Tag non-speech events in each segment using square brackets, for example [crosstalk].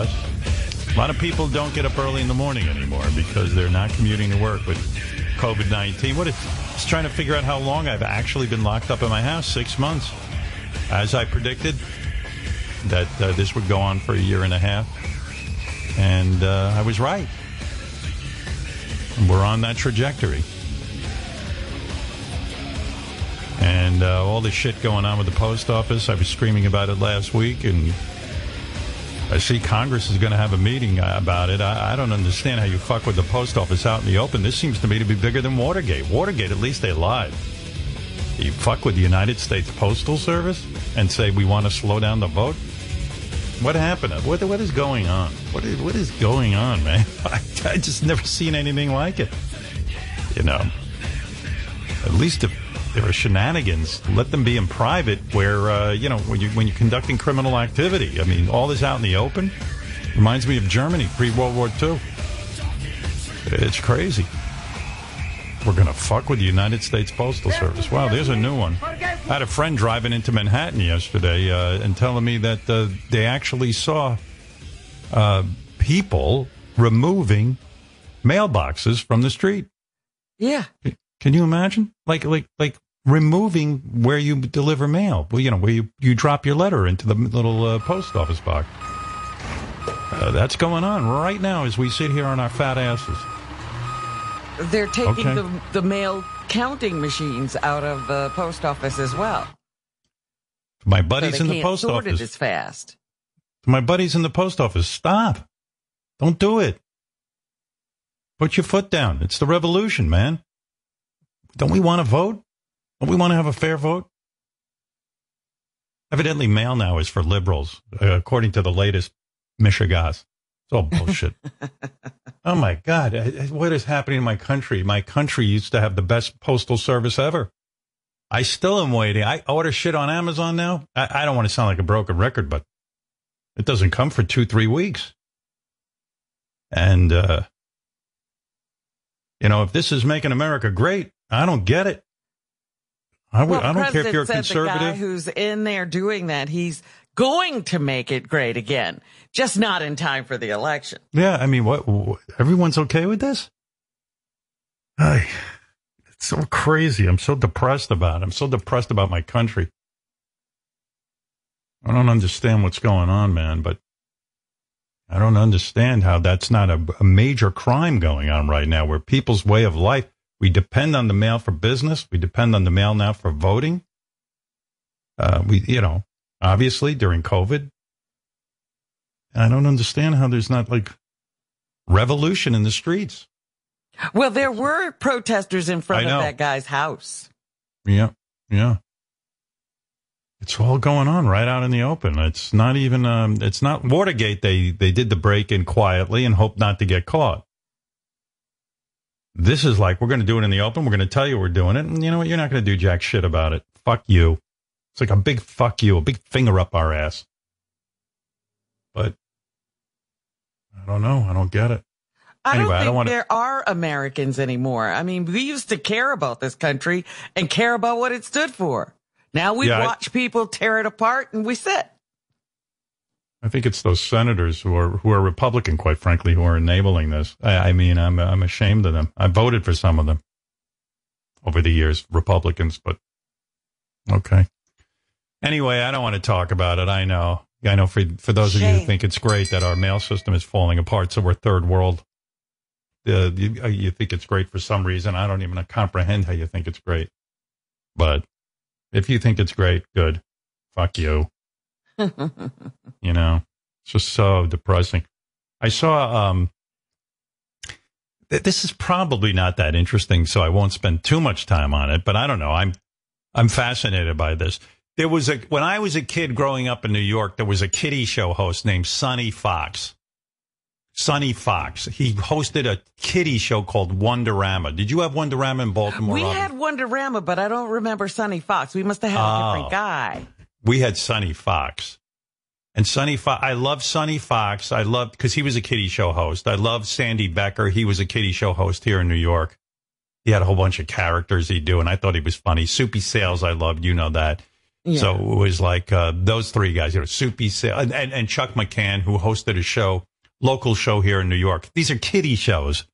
us. A lot of people don't get up early in the morning anymore because they're not commuting to work with COVID 19. What if, just trying to figure out how long I've actually been locked up in my house six months. As I predicted, that uh, this would go on for a year and a half. And uh, I was right. We're on that trajectory. And uh, all the shit going on with the post office, I was screaming about it last week, and I see Congress is going to have a meeting uh, about it. I, I, don't understand how you fuck with the post office out in the open. This seems to me to be bigger than Watergate. Watergate, at least they lied. You fuck with the United States Postal Service and say we want to slow down the vote. What happened? What what is going on? What is what is going on, man? [laughs] I, I just never seen anything like it. You know, at least if there are shenanigans, let them be in private. Where uh, you know when you when you're conducting criminal activity. I mean, all this out in the open reminds me of Germany pre World War II. It's crazy. We're going to fuck with the United States Postal Service. Wow, there's a new one. I had a friend driving into Manhattan yesterday uh, and telling me that uh, they actually saw uh, people removing mailboxes from the street. Yeah. Can you imagine? Like, like, like removing where you deliver mail. Well, you know, where you, you drop your letter into the little uh, post office box. Uh, that's going on right now as we sit here on our fat asses. They're taking okay. the, the mail counting machines out of the post office as well. My buddies so in the post sort office. It as fast. My buddies in the post office, stop. Don't do it. Put your foot down. It's the revolution, man. Don't we want to vote? Don't we want to have a fair vote? Evidently, mail now is for liberals, uh, according to the latest Michigas. It's all bullshit. [laughs] oh my God. What is happening in my country? My country used to have the best postal service ever. I still am waiting. I order shit on Amazon now. I, I don't want to sound like a broken record, but it doesn't come for two, three weeks. And, uh, you know, if this is making America great, I don't get it. I, well, I don't care if you're a conservative. The guy who's in there doing that, he's going to make it great again, just not in time for the election. Yeah, I mean, what? what everyone's okay with this? I, it's so crazy. I'm so depressed about it. I'm so depressed about my country. I don't understand what's going on, man, but I don't understand how that's not a, a major crime going on right now where people's way of life we depend on the mail for business. We depend on the mail now for voting. Uh, we, you know, obviously during COVID. I don't understand how there's not like revolution in the streets. Well, there were protesters in front of that guy's house. Yeah, yeah. It's all going on right out in the open. It's not even. Um, it's not Watergate. They they did the break in quietly and hope not to get caught. This is like, we're going to do it in the open. We're going to tell you we're doing it. And you know what? You're not going to do jack shit about it. Fuck you. It's like a big fuck you, a big finger up our ass. But I don't know. I don't get it. I anyway, don't think I don't wanna... there are Americans anymore. I mean, we used to care about this country and care about what it stood for. Now we yeah, watch I... people tear it apart and we sit. I think it's those senators who are who are Republican, quite frankly, who are enabling this. I, I mean, I'm I'm ashamed of them. I voted for some of them over the years, Republicans, but okay. Anyway, I don't want to talk about it. I know. I know for for those Shame. of you who think it's great that our mail system is falling apart, so we're third world. Uh, you, you think it's great for some reason. I don't even comprehend how you think it's great. But if you think it's great, good. Fuck you. [laughs] you know, it's just so depressing. I saw, um, this is probably not that interesting, so I won't spend too much time on it, but I don't know. I'm, I'm fascinated by this. There was a, when I was a kid growing up in New York, there was a kiddie show host named Sonny Fox. Sonny Fox. He hosted a kiddie show called Wonderama. Did you have Wonderama in Baltimore? We had Wonderama, but I don't remember Sonny Fox. We must have had a different oh. guy we had Sonny Fox. And Sonny Fox, I love Sonny Fox. I loved, because he was a kiddie show host. I love Sandy Becker. He was a kiddie show host here in New York. He had a whole bunch of characters he'd do, and I thought he was funny. Soupy Sales, I loved. You know that. Yeah. So it was like uh, those three guys, you know, Soupy and, and, and Chuck McCann, who hosted a show, local show here in New York. These are kiddie shows.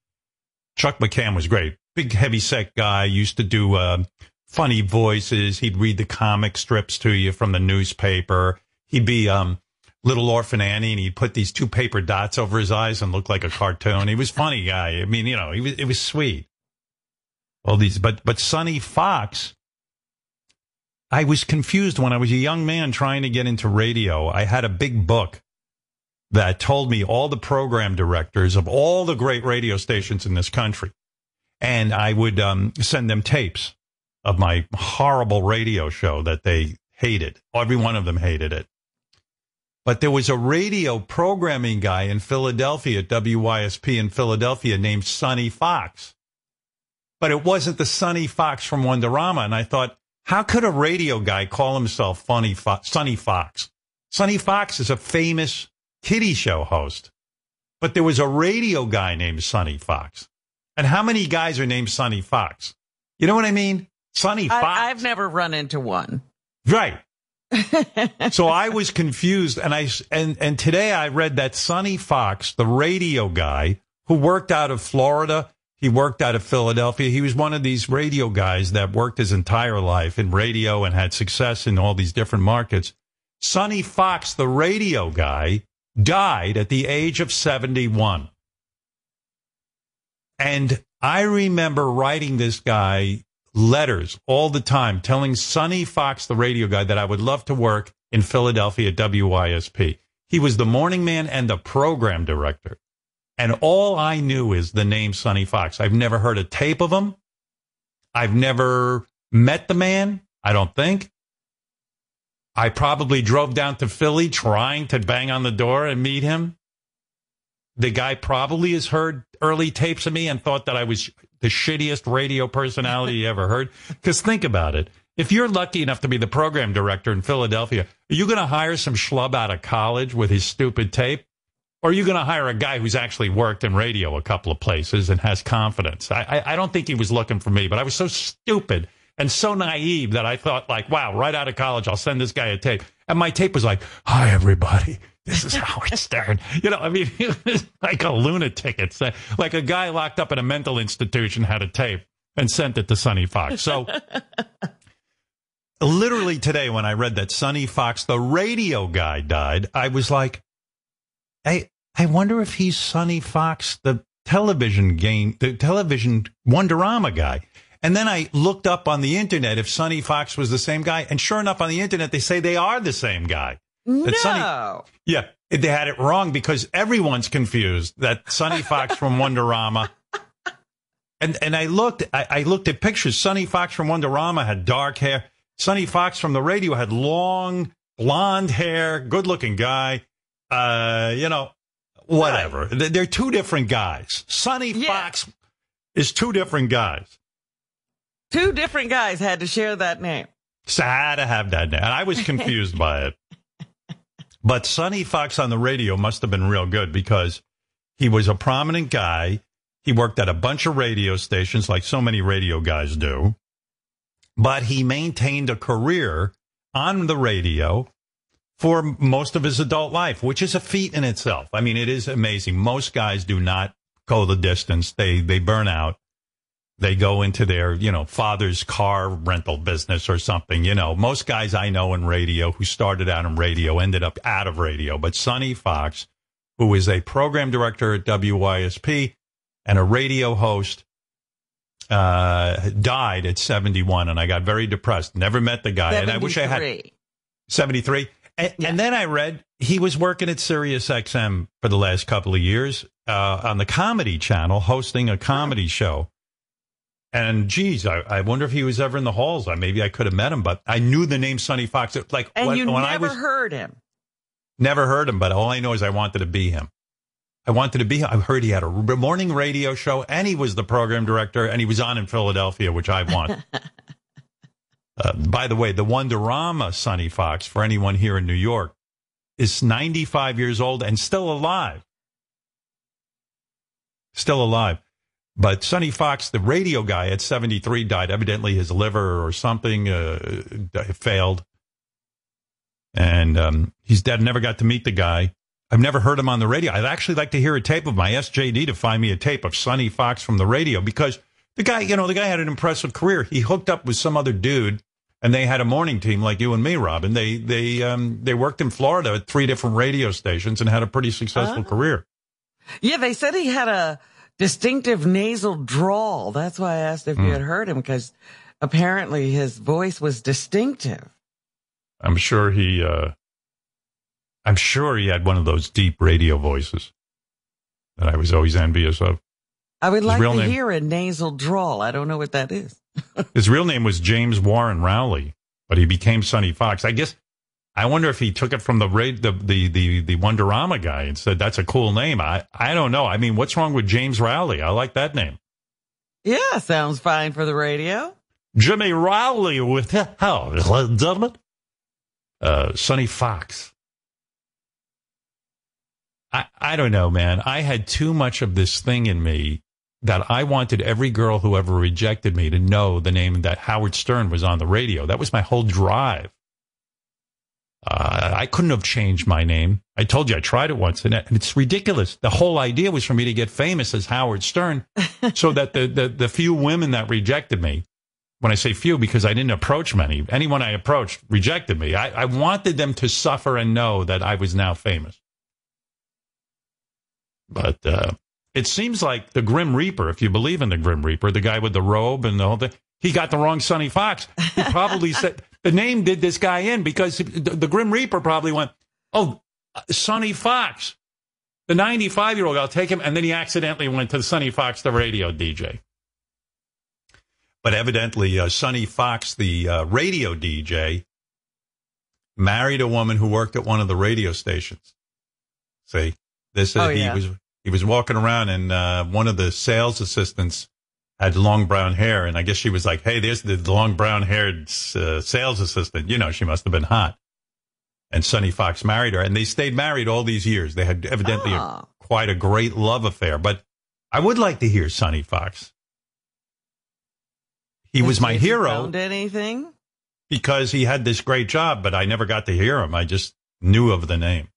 Chuck McCann was great. Big, heavy set guy, used to do uh, funny voices. He'd read the comic strips to you from the newspaper. He'd be um, Little Orphan Annie, and he'd put these two paper dots over his eyes and look like a cartoon. He was funny guy. I mean, you know, he was, it was sweet. All these, but but Sonny Fox I was confused when I was a young man trying to get into radio. I had a big book that told me all the program directors of all the great radio stations in this country. And I would um, send them tapes of my horrible radio show that they hated. Every one of them hated it. But there was a radio programming guy in Philadelphia, at WYSP in Philadelphia, named Sonny Fox. But it wasn't the Sonny Fox from Wonderama. And I thought, how could a radio guy call himself Funny Fo- Sonny Fox? Sonny Fox is a famous kiddie show host, but there was a radio guy named Sonny Fox. And how many guys are named Sonny Fox? You know what I mean? Sonny Fox. I, I've never run into one. Right. [laughs] so I was confused, and I and and today I read that Sonny Fox, the radio guy who worked out of Florida he worked out of Philadelphia. He was one of these radio guys that worked his entire life in radio and had success in all these different markets. Sonny Fox, the radio guy, died at the age of 71. And I remember writing this guy letters all the time telling Sonny Fox, the radio guy, that I would love to work in Philadelphia at WYSP. He was the morning man and the program director. And all I knew is the name Sonny Fox. I've never heard a tape of him. I've never met the man. I don't think. I probably drove down to Philly trying to bang on the door and meet him. The guy probably has heard early tapes of me and thought that I was the shittiest radio personality you ever heard. Because think about it. If you're lucky enough to be the program director in Philadelphia, are you going to hire some schlub out of college with his stupid tape? Or are you going to hire a guy who's actually worked in radio a couple of places and has confidence? I, I, I don't think he was looking for me, but I was so stupid and so naive that I thought, like, wow, right out of college, I'll send this guy a tape. And my tape was like, hi, everybody. This is Howard [laughs] Stern. You know, I mean, [laughs] like a lunatic. It's uh, like a guy locked up in a mental institution had a tape and sent it to Sonny Fox. So [laughs] literally today, when I read that Sonny Fox, the radio guy, died, I was like, I I wonder if he's Sonny Fox, the television game, the television Wonderama guy. And then I looked up on the internet if Sonny Fox was the same guy, and sure enough, on the internet they say they are the same guy. No. Sonny, yeah, they had it wrong because everyone's confused that Sonny Fox from [laughs] Wonderama. And and I looked, I, I looked at pictures. Sonny Fox from Wonderama had dark hair. Sonny Fox from the radio had long blonde hair, good looking guy uh, you know, whatever. Right. They're two different guys. Sonny yeah. Fox is two different guys. Two different guys had to share that name. So I had to have that name. And I was confused by it. [laughs] But Sonny Fox on the radio must have been real good because he was a prominent guy. He worked at a bunch of radio stations like so many radio guys do. But he maintained a career on the radio for most of his adult life, which is a feat in itself. I mean, it is amazing. Most guys do not go the distance. They, they burn out. They go into their, you know, father's car rental business or something. You know, most guys I know in radio who started out in radio ended up out of radio. But Sonny Fox, who is a program director at WYSP and a radio host, uh, died at 71 and I got very depressed. Never met the guy. And I wish I had 73. And, yeah. and, then I read he was working at Sirius XM for the last couple of years uh, on the comedy channel, hosting a comedy show. And geez, I, I, wonder if he was ever in the halls. Maybe I could have met him, but I knew the name Sonny Fox. Like and when, you when never I was, heard him. Never heard him, but all I know is I wanted to be him. I wanted to be. Him. I heard he had a morning radio show, and he was the program director, and he was on in Philadelphia, which I want. [laughs] Uh, by the way, the Wonderama Sonny Fox, for anyone here in New York, is 95 years old and still alive. Still alive. But Sonny Fox, the radio guy at 73, died. Evidently his liver or something uh, failed. and um, he's dead. Never got to meet the guy. I've never heard him on the radio. I'd actually like to hear a tape of my SJD to find me a tape of Sonny Fox from the radio because the guy, you know, the guy had an impressive career. He hooked up with some other dude and they had a morning team like you and me, Robin. They they um they worked in Florida at three different radio stations and had a pretty successful uh, career. Yeah, they said he had a distinctive nasal drawl. That's why I asked if mm. you had heard him because apparently his voice was distinctive. I'm sure he uh I'm sure he had one of those deep radio voices that I was always envious of. I would his like to name, hear a nasal drawl. I don't know what that is. [laughs] his real name was James Warren Rowley, but he became Sonny Fox. I guess I wonder if he took it from the the the the, the Wonderama guy and said that's a cool name. I I don't know. I mean, what's wrong with James Rowley? I like that name. Yeah, sounds fine for the radio. Jimmy Rowley with how, gentlemen? Uh, Sonny Fox. I, I don't know, man. I had too much of this thing in me that I wanted every girl who ever rejected me to know the name that Howard Stern was on the radio. That was my whole drive. Uh, I couldn't have changed my name. I told you I tried it once, and it's ridiculous. The whole idea was for me to get famous as Howard Stern, [laughs] so that the, the the few women that rejected me, when I say few, because I didn't approach many, anyone I approached rejected me. I, I wanted them to suffer and know that I was now famous. But uh, it seems like the Grim Reaper, if you believe in the Grim Reaper, the guy with the robe and the whole thing, he got the wrong Sonny Fox. He probably [laughs] said the name did this guy in because the, the Grim Reaper probably went, oh, Sonny Fox, the 95 year old, I'll take him. And then he accidentally went to Sonny Fox, the radio DJ. But evidently, uh, Sonny Fox, the uh, radio DJ, married a woman who worked at one of the radio stations. See? This is, oh, yeah. he was he was walking around and uh, one of the sales assistants had long brown hair, and I guess she was like, "Hey, there's the long brown haired uh, sales assistant." You know, she must have been hot. And Sonny Fox married her, and they stayed married all these years. They had evidently oh. a, quite a great love affair. But I would like to hear Sonny Fox. He was my hero. Found anything? Because he had this great job, but I never got to hear him. I just knew of the name.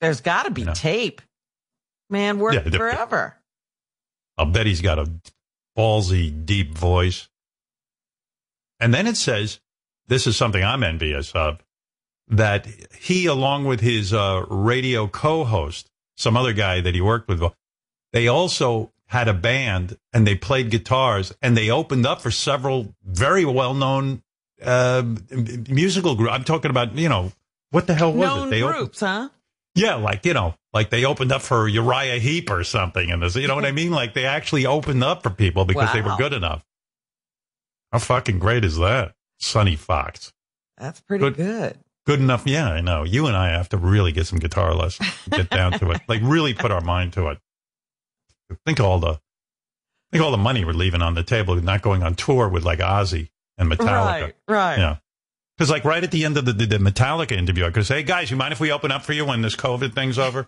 There's got to be you know? tape. Man, work yeah, forever. I'll bet he's got a ballsy, deep voice. And then it says, this is something I'm envious of, that he, along with his uh, radio co-host, some other guy that he worked with, they also had a band and they played guitars and they opened up for several very well-known uh, musical groups. I'm talking about, you know, what the hell was Known it? They groups, opened, huh? Yeah, like, you know, like they opened up for Uriah Heep or something. And this, you know what I mean? Like they actually opened up for people because wow. they were good enough. How fucking great is that? Sonny Fox. That's pretty good. Good, good enough. Yeah, I know. You and I have to really get some guitar lessons, get down to it. [laughs] Like really put our mind to it. Think all the, think all the money we're leaving on the table, not going on tour with like Ozzy and Metallica. Right, right. Yeah. Because like right at the end of the, the, the Metallica interview, I could say, hey guys, you mind if we open up for you when this COVID thing's over?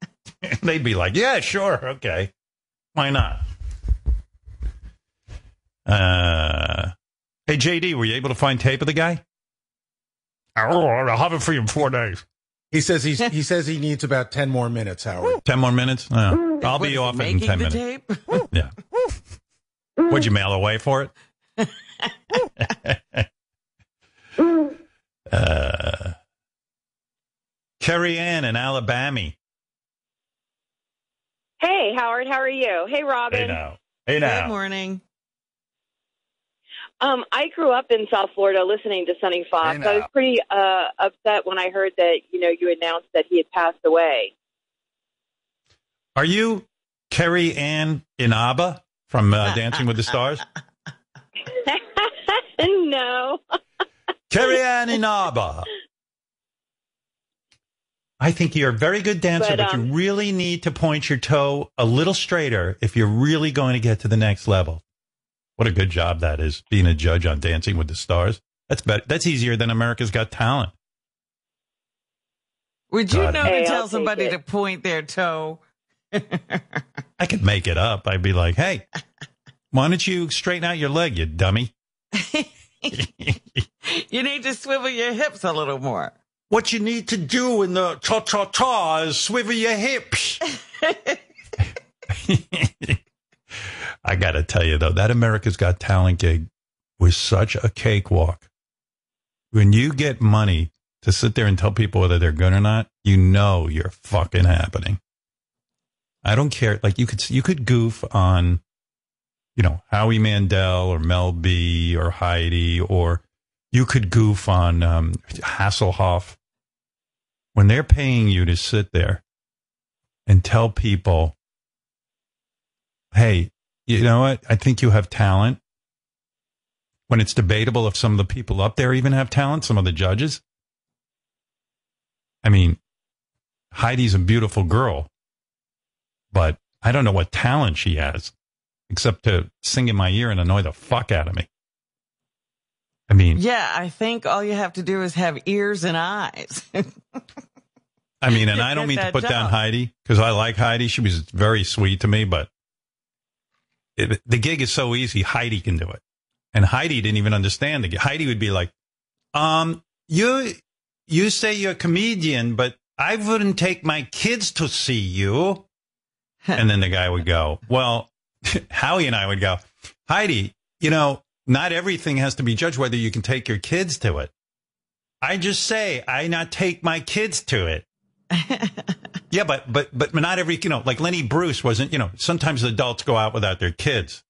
[laughs] they'd be like, yeah, sure. Okay. Why not? Uh, hey, JD, were you able to find tape of the guy? Oh, I'll have it for you in four days. He says he's [laughs] he says he needs about ten more minutes, Howard. Ten more minutes? Oh, I'll be off in ten minutes. Tape? yeah. Would you mail away for it? [laughs] Uh, Carrie Ann in Alabama. Hey, Howard. How are you? Hey, Robin. Hey now. Hey now. Good morning. Um, I grew up in South Florida listening to Sonny Fox. Hey I was pretty uh, upset when I heard that you know you announced that he had passed away. Are you Carrie Ann Inaba from uh, Dancing with the Stars? [laughs] no. Carrie Ann Inaba. I think you're a very good dancer, but, um, but, you um, really need to point your toe a little straighter if you're really going to get to the next level. What a good job that is, being a judge on Dancing with the Stars. That's better. That's easier than America's Got Talent. Would you God. know hey, to tell somebody to point their toe? [laughs] I could make it up. I'd be like, hey, why don't you straighten out your leg, you dummy? [laughs] you need to swivel your hips a little more. What you need to do in the cha cha cha is swivel your hips. [laughs] I got to tell you, though, that America's Got Talent gig was such a cakewalk. When you get money to sit there and tell people whether they're good or not, you know you're fucking happening. I don't care. Like you could you could goof on, you know, Howie Mandel or Mel B or Heidi, or you could goof on um, Hasselhoff. When they're paying you to sit there and tell people, "Hey, you know what? I think you have talent." When it's debatable if some of the people up there even have talent, some of the judges. I mean, Heidi's a beautiful girl, but I don't know what talent she has except to sing in my ear and annoy the fuck out of me. I mean, yeah, I think all you have to do is have ears and eyes. [laughs] I mean, and I don't mean to put job. down Heidi because I like Heidi. She was very sweet to me, but it, the gig is so easy. Heidi can do it. And Heidi didn't even understand the gig. Heidi would be like, um, you, you say you're a comedian, but I wouldn't take my kids to see you. and then the guy would go, well, [laughs] Howie and I would go, Heidi, you know, not everything has to be judged whether you can take your kids to it. I just say I not take my kids to it. [laughs] yeah, but but but not every you know like Lenny Bruce wasn't you know sometimes adults go out without their kids.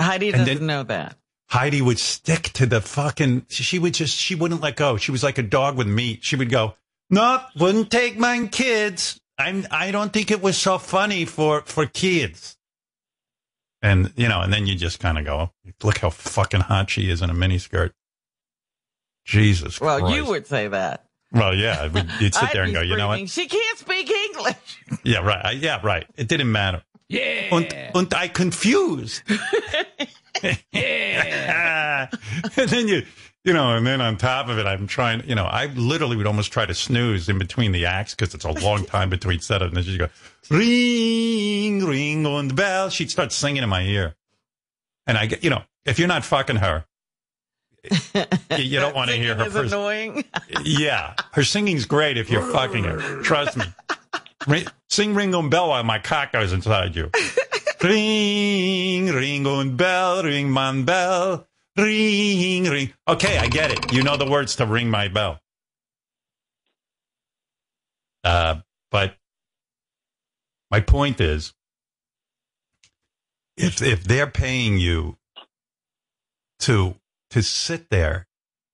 Heidi doesn't then, know that. Heidi would stick to the fucking. She would just. She wouldn't let go. She was like a dog with meat. She would go. Nope, wouldn't take my kids. I'm. I don't think it was so funny for for kids. And you know, and then you just kind of go, look how fucking hot she is in a miniskirt. Jesus. Well, Christ. you would say that. Well, yeah, you'd sit [laughs] there and go, you know what? She can't speak English. [laughs] Yeah, right. Yeah, right. It didn't matter. Yeah. Und, und I confused. [laughs] yeah. and then you, you know, and then on top of it, I'm trying, you know, I literally would almost try to snooze in between the acts because it's a long time between setup. And then she'd go, ring, ring on the bell. She'd start singing in my ear. And I get, you know, if you're not fucking her, you, you don't [laughs] want to hear her. First. annoying. [laughs] yeah. Her singing's great if you're fucking her. Trust me. Ring, sing Ringo and Bell while my cock goes inside you. [laughs] ring, ring on bell, ring my bell, ring, ring. Okay, I get it. You know the words to ring my bell. Uh, but my point is, if if they're paying you to to sit there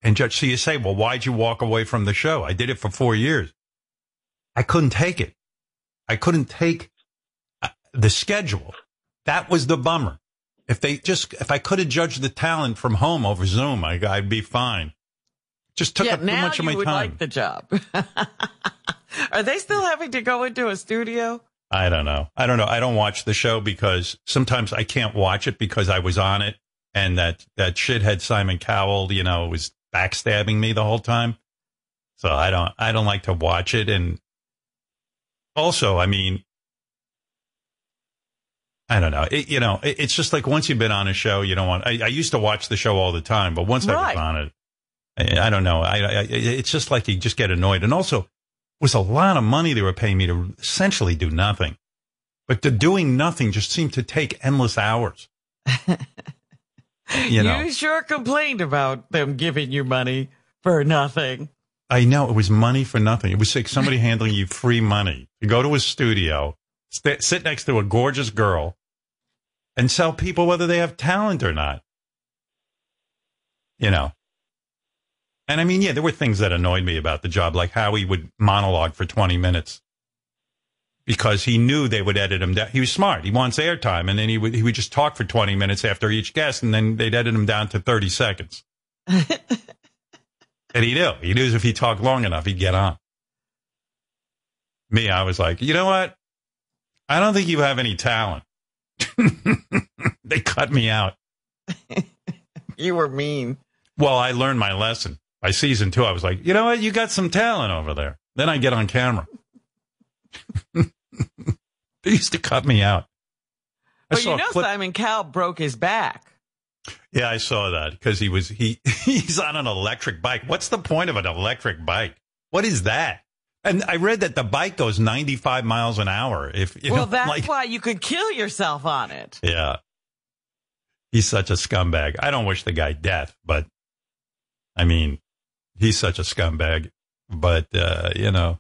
and judge, so you say, well, why'd you walk away from the show? I did it for four years. I couldn't take it. I couldn't take uh, the schedule. That was the bummer. If they just, if I could have judged the talent from home over Zoom, I, would be fine. Just took yeah, up too much of my would time. Like the job. [laughs] Are they still having to go into a studio? I don't know. I don't know. I don't watch the show because sometimes I can't watch it because I was on it and that, that shithead Simon Cowell, you know, was backstabbing me the whole time. So I don't, I don't like to watch it. And also, I mean, I don't know. It, you know, it, it's just like once you've been on a show, you don't want. I, I used to watch the show all the time, but once right. I was on it, I, I don't know. I, it's just like you just get annoyed. And also, it was a lot of money they were paying me to essentially do nothing. But the doing nothing just seemed to take endless hours. [laughs] you know, you sure complained about them giving you money for nothing. I know it was money for nothing. It was like somebody [laughs] handling you free money to go to a studio, st- sit next to a gorgeous girl, and sell people whether they have talent or not. You know. And I mean, yeah, there were things that annoyed me about the job, like how he would monologue for 20 minutes because he knew they would edit him down. He was smart. He wants airtime. And then he would, he would just talk for 20 minutes after each guest, and then they'd edit him down to 30 seconds. [laughs] And he knew. He knew if he talked long enough, he'd get on. Me, I was like, you know what? I don't think you have any talent. [laughs] they cut me out. [laughs] you were mean. Well, I learned my lesson. By season two, I was like, you know what? You got some talent over there. Then I get on camera. [laughs] they used to cut me out. I well, you know, Simon Cowell broke his back. Yeah, I saw that because he was he he's on an electric bike. What's the point of an electric bike? What is that? And I read that the bike goes 95 miles an hour. If well, know, that's like, why you could kill yourself on it. Yeah, he's such a scumbag. I don't wish the guy death, but I mean, he's such a scumbag. But uh, you know,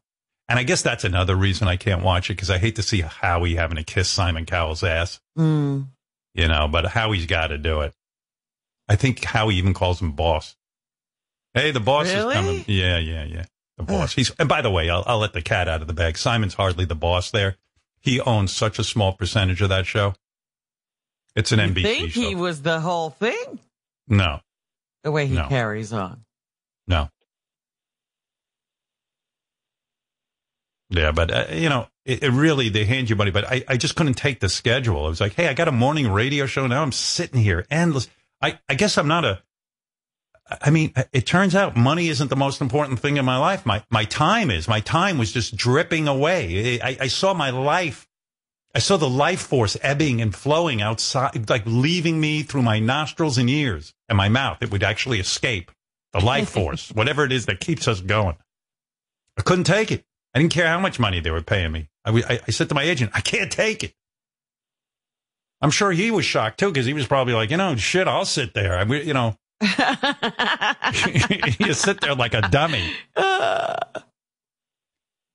and I guess that's another reason I can't watch it because I hate to see Howie having to kiss Simon Cowell's ass. Mm. You know, but Howie's got to do it. I think Howie even calls him boss. Hey, the boss really? is coming. Yeah, yeah, yeah. The boss. He's and by the way, I'll, I'll let the cat out of the bag. Simon's hardly the boss there. He owns such a small percentage of that show. It's an you NBC think show. he was the whole thing? No. The way he no. carries on. No. Yeah, but uh, you know, it, it, really they hand you money, but I, I just couldn't take the schedule. I was like, hey, I got a morning radio show now. I'm sitting here endless. I, I guess I'm not a. I mean, it turns out money isn't the most important thing in my life. My my time is. My time was just dripping away. I, I saw my life. I saw the life force ebbing and flowing outside, like leaving me through my nostrils and ears and my mouth. It would actually escape the life [laughs] force, whatever it is that keeps us going. I couldn't take it. I didn't care how much money they were paying me. I, I, I said to my agent, I can't take it. I'm sure he was shocked too because he was probably like, you know, shit, I'll sit there. I mean, you know, [laughs] you sit there like a dummy. [laughs]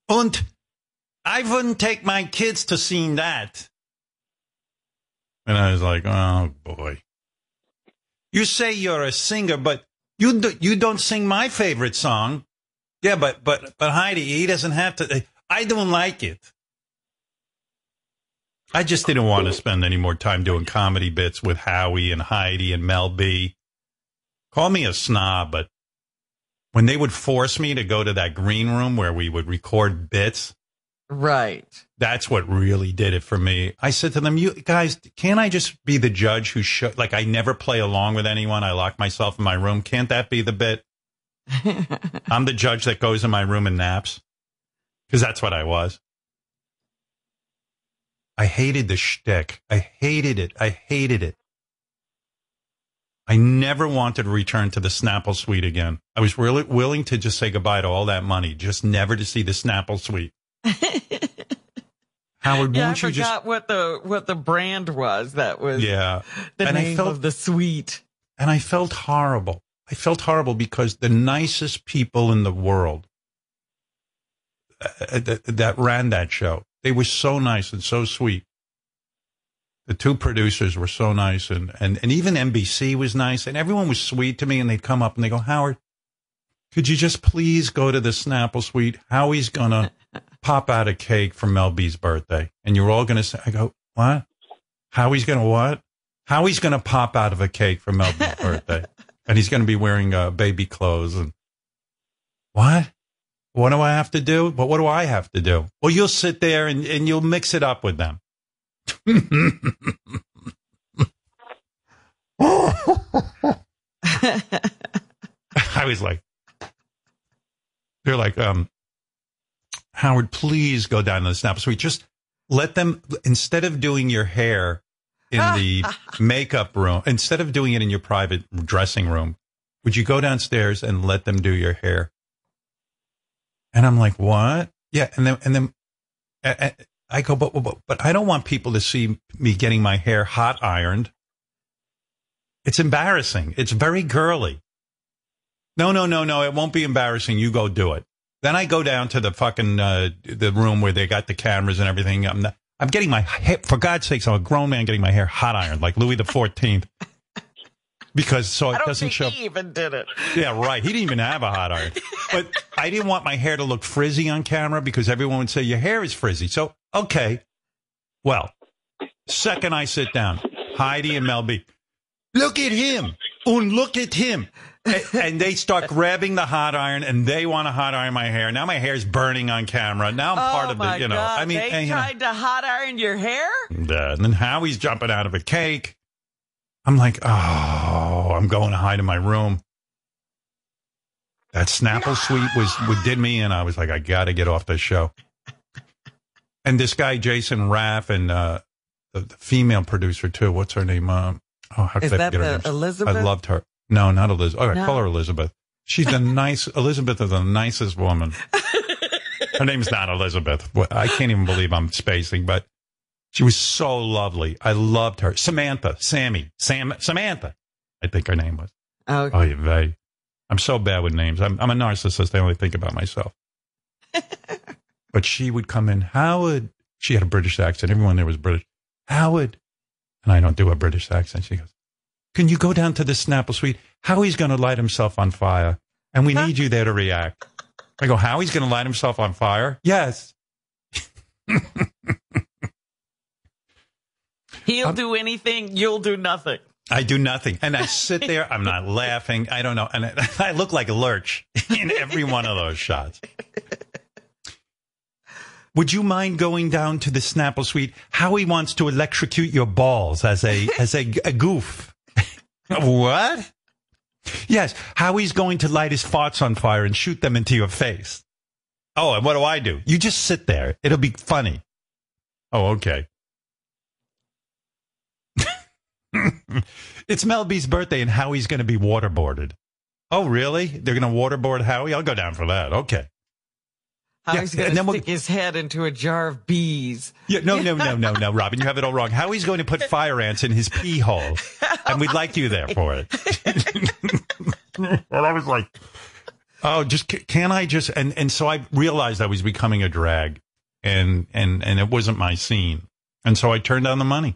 and I wouldn't take my kids to see that. And I was like, oh boy. You say you're a singer, but you do, you don't sing my favorite song. Yeah, but but but Heidi, he doesn't have to. I don't like it. I just didn't want to spend any more time doing comedy bits with Howie and Heidi and Mel B. Call me a snob, but when they would force me to go to that green room where we would record bits, right? That's what really did it for me. I said to them, "You guys, can't I just be the judge who show? Like I never play along with anyone. I lock myself in my room. Can't that be the bit? [laughs] I'm the judge that goes in my room and naps because that's what I was." I hated the shtick. I hated it. I hated it. I never wanted to return to the Snapple suite again. I was really willing to just say goodbye to all that money, just never to see the Snapple suite. [laughs] Howard, yeah, I forgot just... what the what the brand was. That was yeah, the and name felt, of the suite. And I felt horrible. I felt horrible because the nicest people in the world uh, uh that, that ran that show they were so nice and so sweet. The two producers were so nice, and, and, and even NBC was nice, and everyone was sweet to me. And they'd come up and they go, Howard, could you just please go to the Snapple Suite? Howie's gonna [laughs] pop out a cake for Mel B's birthday, and you're all gonna say, I go, what? Howie's gonna what? Howie's gonna pop out of a cake for Mel B's [laughs] birthday, and he's gonna be wearing uh, baby clothes and what? What do I have to do? But what do I have to do? Well, you'll sit there and, and you'll mix it up with them. I was like, they're like, um, Howard, please go down to the Snapple Suite. Just let them, instead of doing your hair in the [laughs] makeup room, instead of doing it in your private dressing room, would you go downstairs and let them do your hair? And I'm like, what? Yeah. And then, and then I go, but, but, but I don't want people to see me getting my hair hot ironed. It's embarrassing. It's very girly. No, no, no, no. It won't be embarrassing. You go do it. Then I go down to the fucking, uh, the room where they got the cameras and everything. I'm not, I'm getting my hair, for God's sakes, I'm a grown man getting my hair hot ironed like Louis the 14th because so it doesn't show. He even did it. Yeah, right. He didn't even have a hot iron. But I didn't want my hair to look frizzy on camera because everyone would say your hair is frizzy. So okay, well, second I sit down, Heidi and Mel B, look at him, and look at him. and, and they start grabbing the hot iron and they want to hot iron my hair. Now my hair is burning on camera. Now I'm oh part of the, you know, God. I mean, they and, tried know, to hot iron your hair. And, uh, and then Howie's jumping out of a cake. I'm like, oh, I'm going to hide in my room. That Snapple [gasps] suite was what did me in. I was like, I got to get off this show. And this guy, Jason Raff, and uh, the, the, female producer too. What's her name? Uh, Oh, how is that the Elizabeth? I loved her. No, not Elizabeth. Oh, I no. call her Elizabeth. She's the [laughs] nice Elizabeth is the nicest woman. her name's not Elizabeth. I can't even believe I'm spacing, but she was so lovely. I loved her. Samantha, Sammy, Sam, Samantha. I think her name was. Okay. Oh. I'm so bad with names. I'm, I'm a narcissist. I only think about myself. [laughs] but she would come in. Howard. She had a British accent. Everyone there was British. Howard. And I don't do a British accent. She goes, Can you go down to the Snapple Suite? Howie's going to light himself on fire. And we need you there to react. I go, Howie's going to light himself on fire? Yes. [laughs] He'll do anything. You'll do nothing. I do nothing. And I sit there. I'm not laughing. I don't know. And I, [laughs] I look like a lurch in every one of those shots. Would you mind going down to the Snapple Suite? Howie wants to electrocute your balls as a [laughs] as a, a goof. what? Yes, Howie's going to light his farts on fire and shoot them into your face. Oh, and what do I do? You just sit there. It'll be funny. Oh, okay. [laughs] it's Mel B's birthday and Howie's going to be waterboarded. Oh, really? They're going to waterboard Howie? I'll go down for that. Okay. Howie's yeah, going to stick we'll, his head into a jar of bees. Yeah, no, no, no, no, no, Robin, you have it all wrong. How he's going to put [laughs] fire ants in his pee hole, and we'd like you there for it. [laughs] and I was like, oh, just can I just? And and so I realized I was becoming a drag, and and and it wasn't my scene, and so I turned down the money.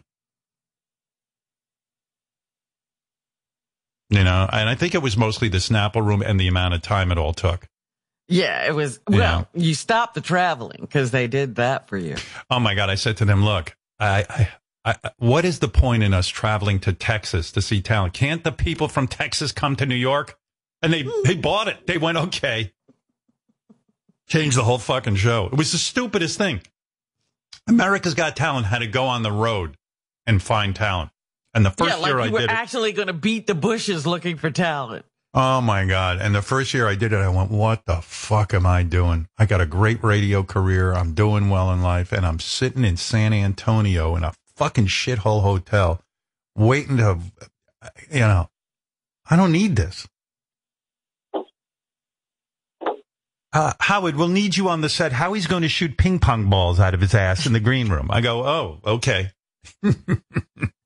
You know, and I think it was mostly the Snapple room and the amount of time it all took. Yeah, it was. Well, yeah. you stopped the traveling because they did that for you. Oh my God! I said to them, "Look, I, I, I, what is the point in us traveling to Texas to see talent? Can't the people from Texas come to New York?" And they they bought it. They went, "Okay." Changed the whole fucking show. It was the stupidest thing. America's Got Talent had to go on the road and find talent. And the first yeah, like year I did it, actually going to beat the bushes looking for talent. Oh my God. And the first year I did it, I went, what the fuck am I doing? I got a great radio career. I'm doing well in life and I'm sitting in San Antonio in a fucking shithole hotel waiting to, you know, I don't need this. Uh, Howard, we'll need you on the set. Howie's going to shoot ping pong balls out of his ass in the green room. I go, oh, okay. [laughs]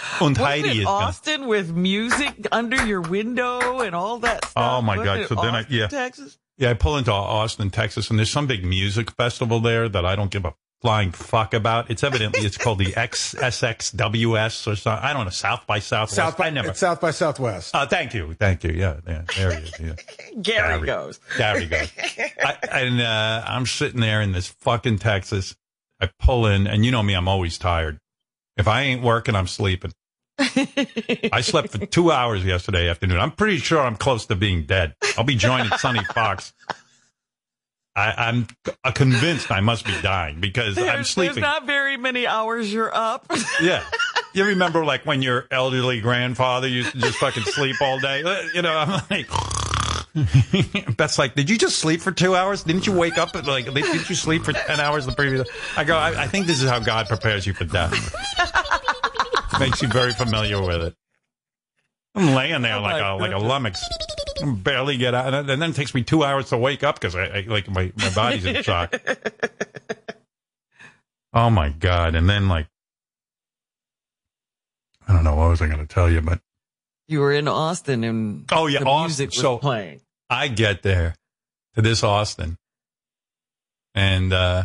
[laughs] Und Heidi is Austin with music [laughs] under your window and all that stuff. Oh my god! So then I yeah Texas. Yeah, I pull into Austin, Texas, and there's some big music festival there that I don't give a flying fuck about. It's evidently it's called the [laughs] XSXWS or something. I don't know South by Southwest. South by I never. It's South by Southwest. Uh, thank you, thank you. Yeah, yeah there he is. Yeah. Gary, Gary goes. Gary goes. I, and uh, I'm sitting there in this fucking Texas. I pull in, and you know me, I'm always tired. If I ain't working, I'm sleeping. [laughs] I slept for two hours yesterday afternoon. I'm pretty sure I'm close to being dead. I'll be joining Sonny Fox. I, am convinced I must be dying because there's, I'm sleeping. There's not very many hours you're up. [laughs] yeah. You remember like when your elderly grandfather used to just fucking sleep all day? Uh, you know, I'm like, [laughs] Beth's like, did you just sleep for two hours? Didn't you wake up at like, didn't you sleep for 10 hours the previous? I go, I, I think this is how God prepares you for death. [laughs] Makes you very familiar with it. I'm laying there oh like a like a lummox, barely get out, and then it takes me two hours to wake up because I, I, like my my body's in shock. [laughs] oh my god! And then like, I don't know what was I going to tell you, but you were in Austin and oh yeah, Austin. music was so playing. I get there to this Austin, and uh,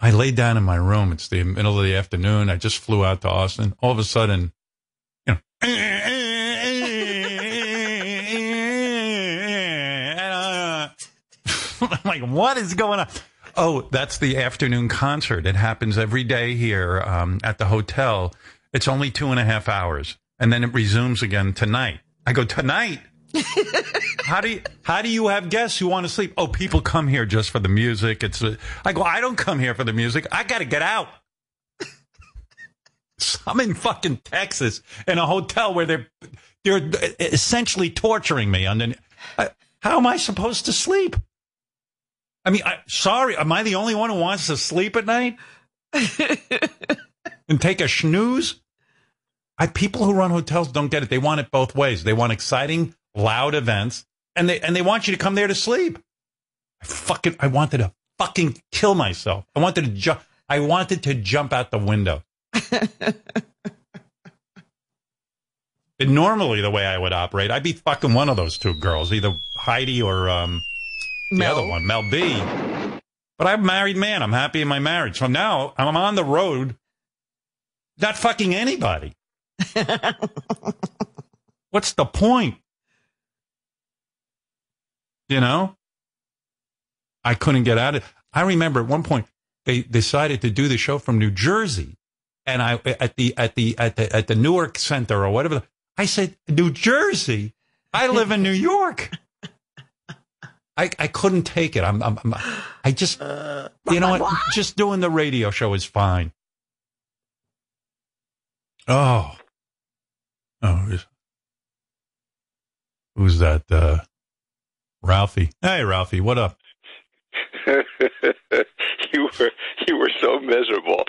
I lay down in my room. It's the middle of the afternoon. I just flew out to Austin. All of a sudden, you know, [laughs] [laughs] I'm like, what is going on? Oh, that's the afternoon concert. It happens every day here um, at the hotel. It's only two and a half hours, and then it resumes again tonight. I go tonight. [laughs] how do you how do you have guests who want to sleep? Oh, people come here just for the music. It's a, I go. I don't come here for the music. I got to get out. [laughs] I'm in fucking Texas in a hotel where they're they're essentially torturing me. Under, how am I supposed to sleep? I mean, I, sorry, am I the only one who wants to sleep at night [laughs] and take a snooze? I, people who run hotels don't get it. They want it both ways. They want exciting, loud events, and they and they want you to come there to sleep. I fucking I wanted to fucking kill myself. I wanted to jump. I wanted to jump out the window. [laughs] and normally, the way I would operate, I'd be fucking one of those two girls, either Heidi or um, the other one, Mel B. But I'm a married man. I'm happy in my marriage. So now I'm on the road, not fucking anybody. [laughs] What's the point? You know? I couldn't get out of it. I remember at one point they decided to do the show from New Jersey. And I at the at the at the at the Newark Center or whatever I said, New Jersey? I live in New York. I, I couldn't take it. I'm, I'm, I'm i just, uh, you know what? [laughs] Just doing the radio show is fine. Oh, oh, who's that? Uh, Ralphie. Hey, Ralphie, what up? [laughs] you were you were so miserable.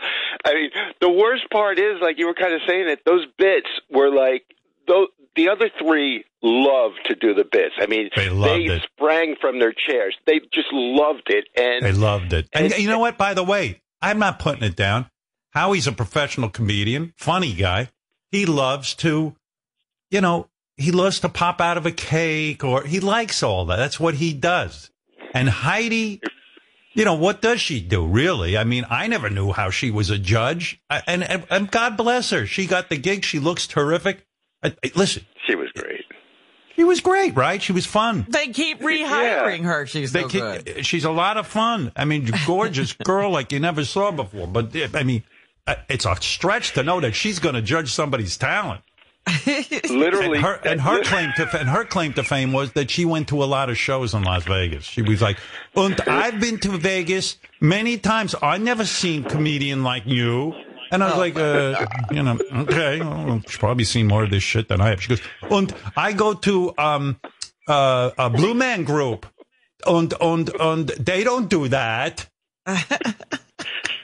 I mean, the worst part is like you were kind of saying it. Those bits were like those, the other three loved to do the bits. I mean, they, they sprang from their chairs. They just loved it, and they loved it. And, and you know what? By the way, I'm not putting it down. Howie's a professional comedian, funny guy. He loves to, you know, he loves to pop out of a cake, or he likes all that. That's what he does. And Heidi, you know, what does she do really? I mean, I never knew how she was a judge, and and, and God bless her, she got the gig. She looks terrific. I, I, listen, she was great. She was great, right? She was fun. They keep rehiring yeah. her. She's they so keep, good. She's a lot of fun. I mean, gorgeous [laughs] girl like you never saw before. But I mean, uh, it's a stretch to know that she's going to judge somebody's talent. Literally, and her, and her claim to and her claim to fame was that she went to a lot of shows in Las Vegas. She was like, "And I've been to Vegas many times. I never seen comedian like you." And I was oh. like, uh, you know, okay, well, she's probably seen more of this shit than I have. She goes, and I go to um, uh, a Blue Man Group, and and and they don't do that. [laughs]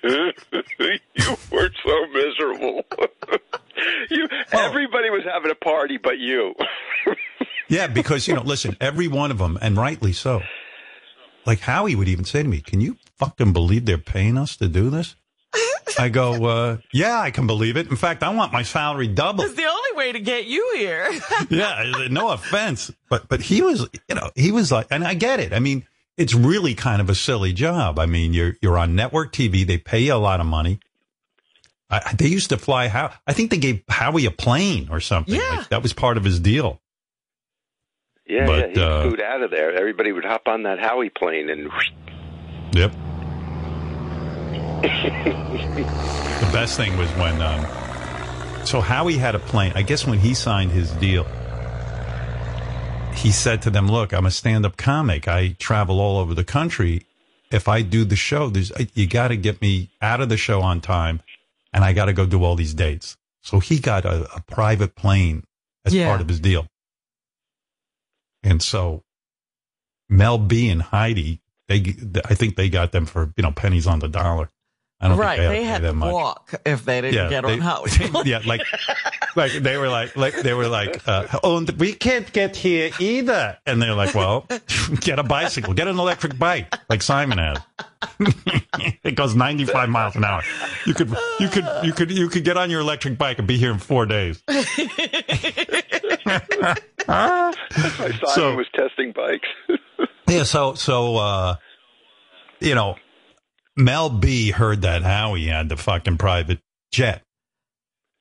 [laughs] you were so miserable. [laughs] you, well, everybody was having a party, but you. [laughs] yeah, because you know, listen, every one of them, and rightly so. Like Howie would even say to me, "Can you fucking believe they're paying us to do this?" I go, uh, yeah, I can believe it. In fact, I want my salary doubled. It's the only way to get you here. yeah, no offense, but but he was, you know, he was like, and I get it. I mean, it's really kind of a silly job. I mean, you're you're on network TV. They pay you a lot of money. I, they used to fly how I think they gave Howie a plane or something. Yeah. Like that was part of his deal. Yeah, but, yeah, he uh, flew out of there. Everybody would hop on that Howie plane and. Yep [laughs] the best thing was when, um, so Howie had a plane. I guess when he signed his deal, he said to them, "Look, I'm a stand-up comic. I travel all over the country. If I do the show, there's you got to get me out of the show on time, and I got to go do all these dates." So he got a, a private plane as yeah. part of his deal, and so Mel B and Heidi, they I think they got them for you know pennies on the dollar. I don't right, they, they had to much. walk if they didn't yeah, get on Howie. [laughs] yeah, like, like they were like, like they were like, uh, oh, we can't get here either. And they're like, well, [laughs] get a bicycle, get an electric bike, like Simon has. [laughs] it goes 95 miles an hour. You could, you could, you could, you could get on your electric bike and be here in four days. Simon so, was testing bikes. yeah, so so uh, you know, Mel B heard that Howie had the fucking private jet.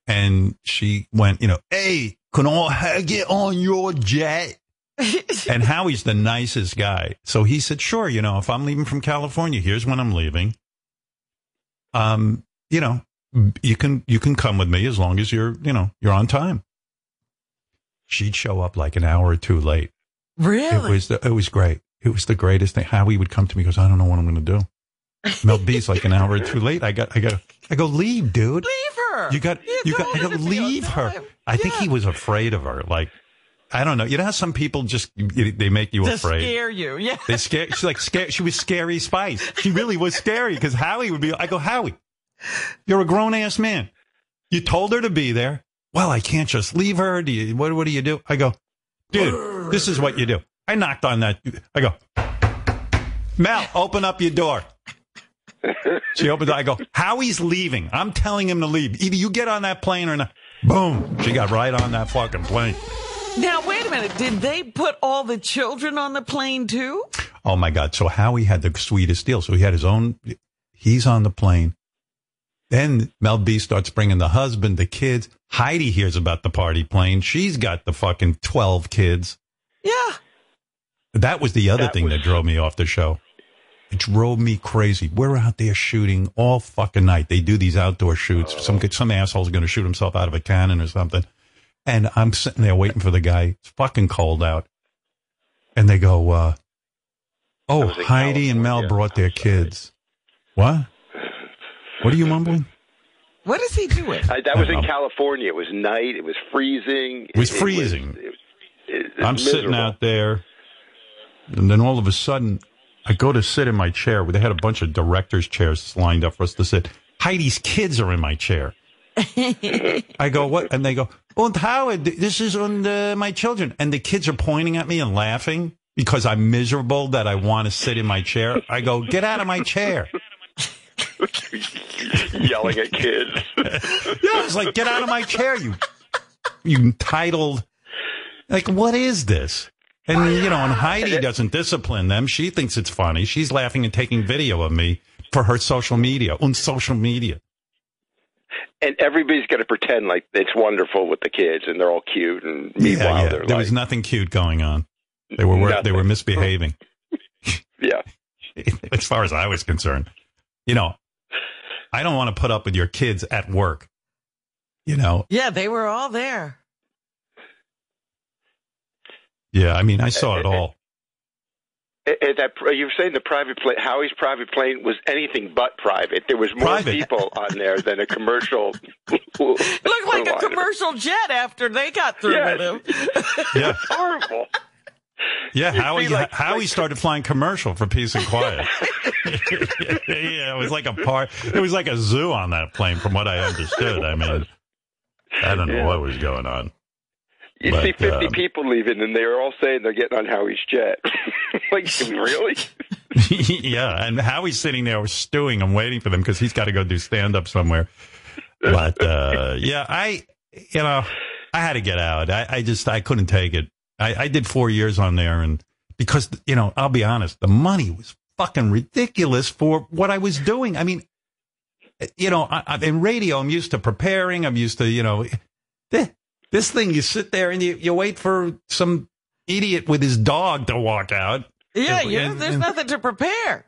And she went, you know, hey, can I get on your jet? [laughs] and Howie's the nicest guy. So he said, sure, you know, if I'm leaving from California, here's when I'm leaving. Um, you know, you can, you can come with me as long as you're, you know, you're on time. She'd show up like an hour or two late. Really? It was, the, it was great. It was the greatest thing. Howie would come to me, goes, I don't know what I'm going to do. Mel B's like an hour too late. I got, I got, I go, leave, dude. Leave her. You got, you, you got, I go, leave her. I yeah. think he was afraid of her. Like, I don't know. You know how some people just, they make you to afraid. scare you. Yeah. They scare, she's like, scare, she was scary spice. She really was scary because Howie would be, I go, Howie, you're a grown ass man. You told her to be there. well, I can't just leave her. Do you, what, what do you do? I go, dude, this is what you do. I knocked on that. I go, Mel, open up your door. [laughs] She opens. I go, Howie's leaving. I'm telling him to leave. Either you get on that plane or not. Boom. She got right on that fucking plane. Now, wait a minute. Did they put all the children on the plane too? Oh my God. So Howie had the sweetest deal. So he had his own, he's on the plane. Then Mel B starts bringing the husband, the kids. Heidi hears about the party plane. She's got the fucking 12 kids. Yeah. That was the other that thing was... that drove me off the show. It drove me crazy. We're out there shooting all fucking night. They do these outdoor shoots. Oh. Some some asshole's going to shoot himself out of a cannon or something. And I'm sitting there waiting for the guy. It's fucking cold out. And they go, uh, "Oh, Heidi and Mel brought their kids." What? What are you mumbling? What is he doing? Uh, that was in California. It was night. It was freezing. It was freezing. It was, it, it, I'm miserable. sitting out there, and then all of a sudden, I go to sit in my chair. They had a bunch of directors' chairs lined up for us to sit. Heidi's kids are in my chair. [laughs] I go, what? And they go, und Howard, this is on uh, my children. And the kids are pointing at me and laughing because I'm miserable that I want to sit in my chair. I go, get out of my chair. [laughs] Yelling at kids. [laughs] yeah, I was like, get out of my chair, you, you entitled. Like, what is this? And, you know, and Heidi doesn't discipline them. She thinks it's funny. She's laughing and taking video of me for her social media, on social media. And everybody's going to pretend like it's wonderful with the kids and they're all cute. And meanwhile, yeah, yeah. there like, was nothing cute going on. They were nothing. they were misbehaving. [laughs] [laughs] yeah, as far as I was concerned, you know, I don't want to put up with your kids at work. You know. Yeah, they were all there. Yeah, I mean, I saw it all. And that you were saying the private plane, Howie's private plane was anything but private. There was more private. people on there than a commercial. [laughs] Looked like a commercial jet after they got through yes. with him. [laughs] Yeah, horrible. Yeah, Howie like, Howie like, started flying commercial for peace and quiet. [laughs] yeah, it was like a part. It was like a zoo on that plane, from what I understood. I mean, I don't know yeah. what was going on. You see 50 um, people leaving, and they're all saying they're getting on Howie's jet. [laughs] like, [laughs] really? [laughs] yeah, and Howie's sitting there stewing and waiting for them because he's got to go do stand up somewhere. But uh, yeah, I, you know, I had to get out. I, I just I couldn't take it. I, I did four years on there, and because you know, I'll be honest, the money was fucking ridiculous for what I was doing. I mean, you know, I, in radio, I'm used to preparing. I'm used to, you know, this thing, you sit there and you, you wait for some idiot with his dog to walk out. Yeah, and, yeah. There's and, nothing to prepare.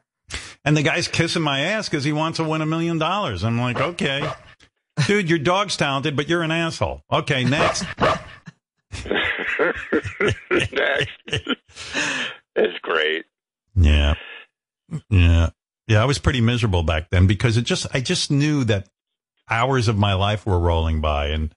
And the guy's kissing my ass because he wants to win a million dollars. I'm like, okay, dude, your dog's talented, but you're an asshole. Okay, next. [laughs] next. It's great. Yeah. Yeah. Yeah, I was pretty miserable back then because it just I just knew that hours of my life were rolling by and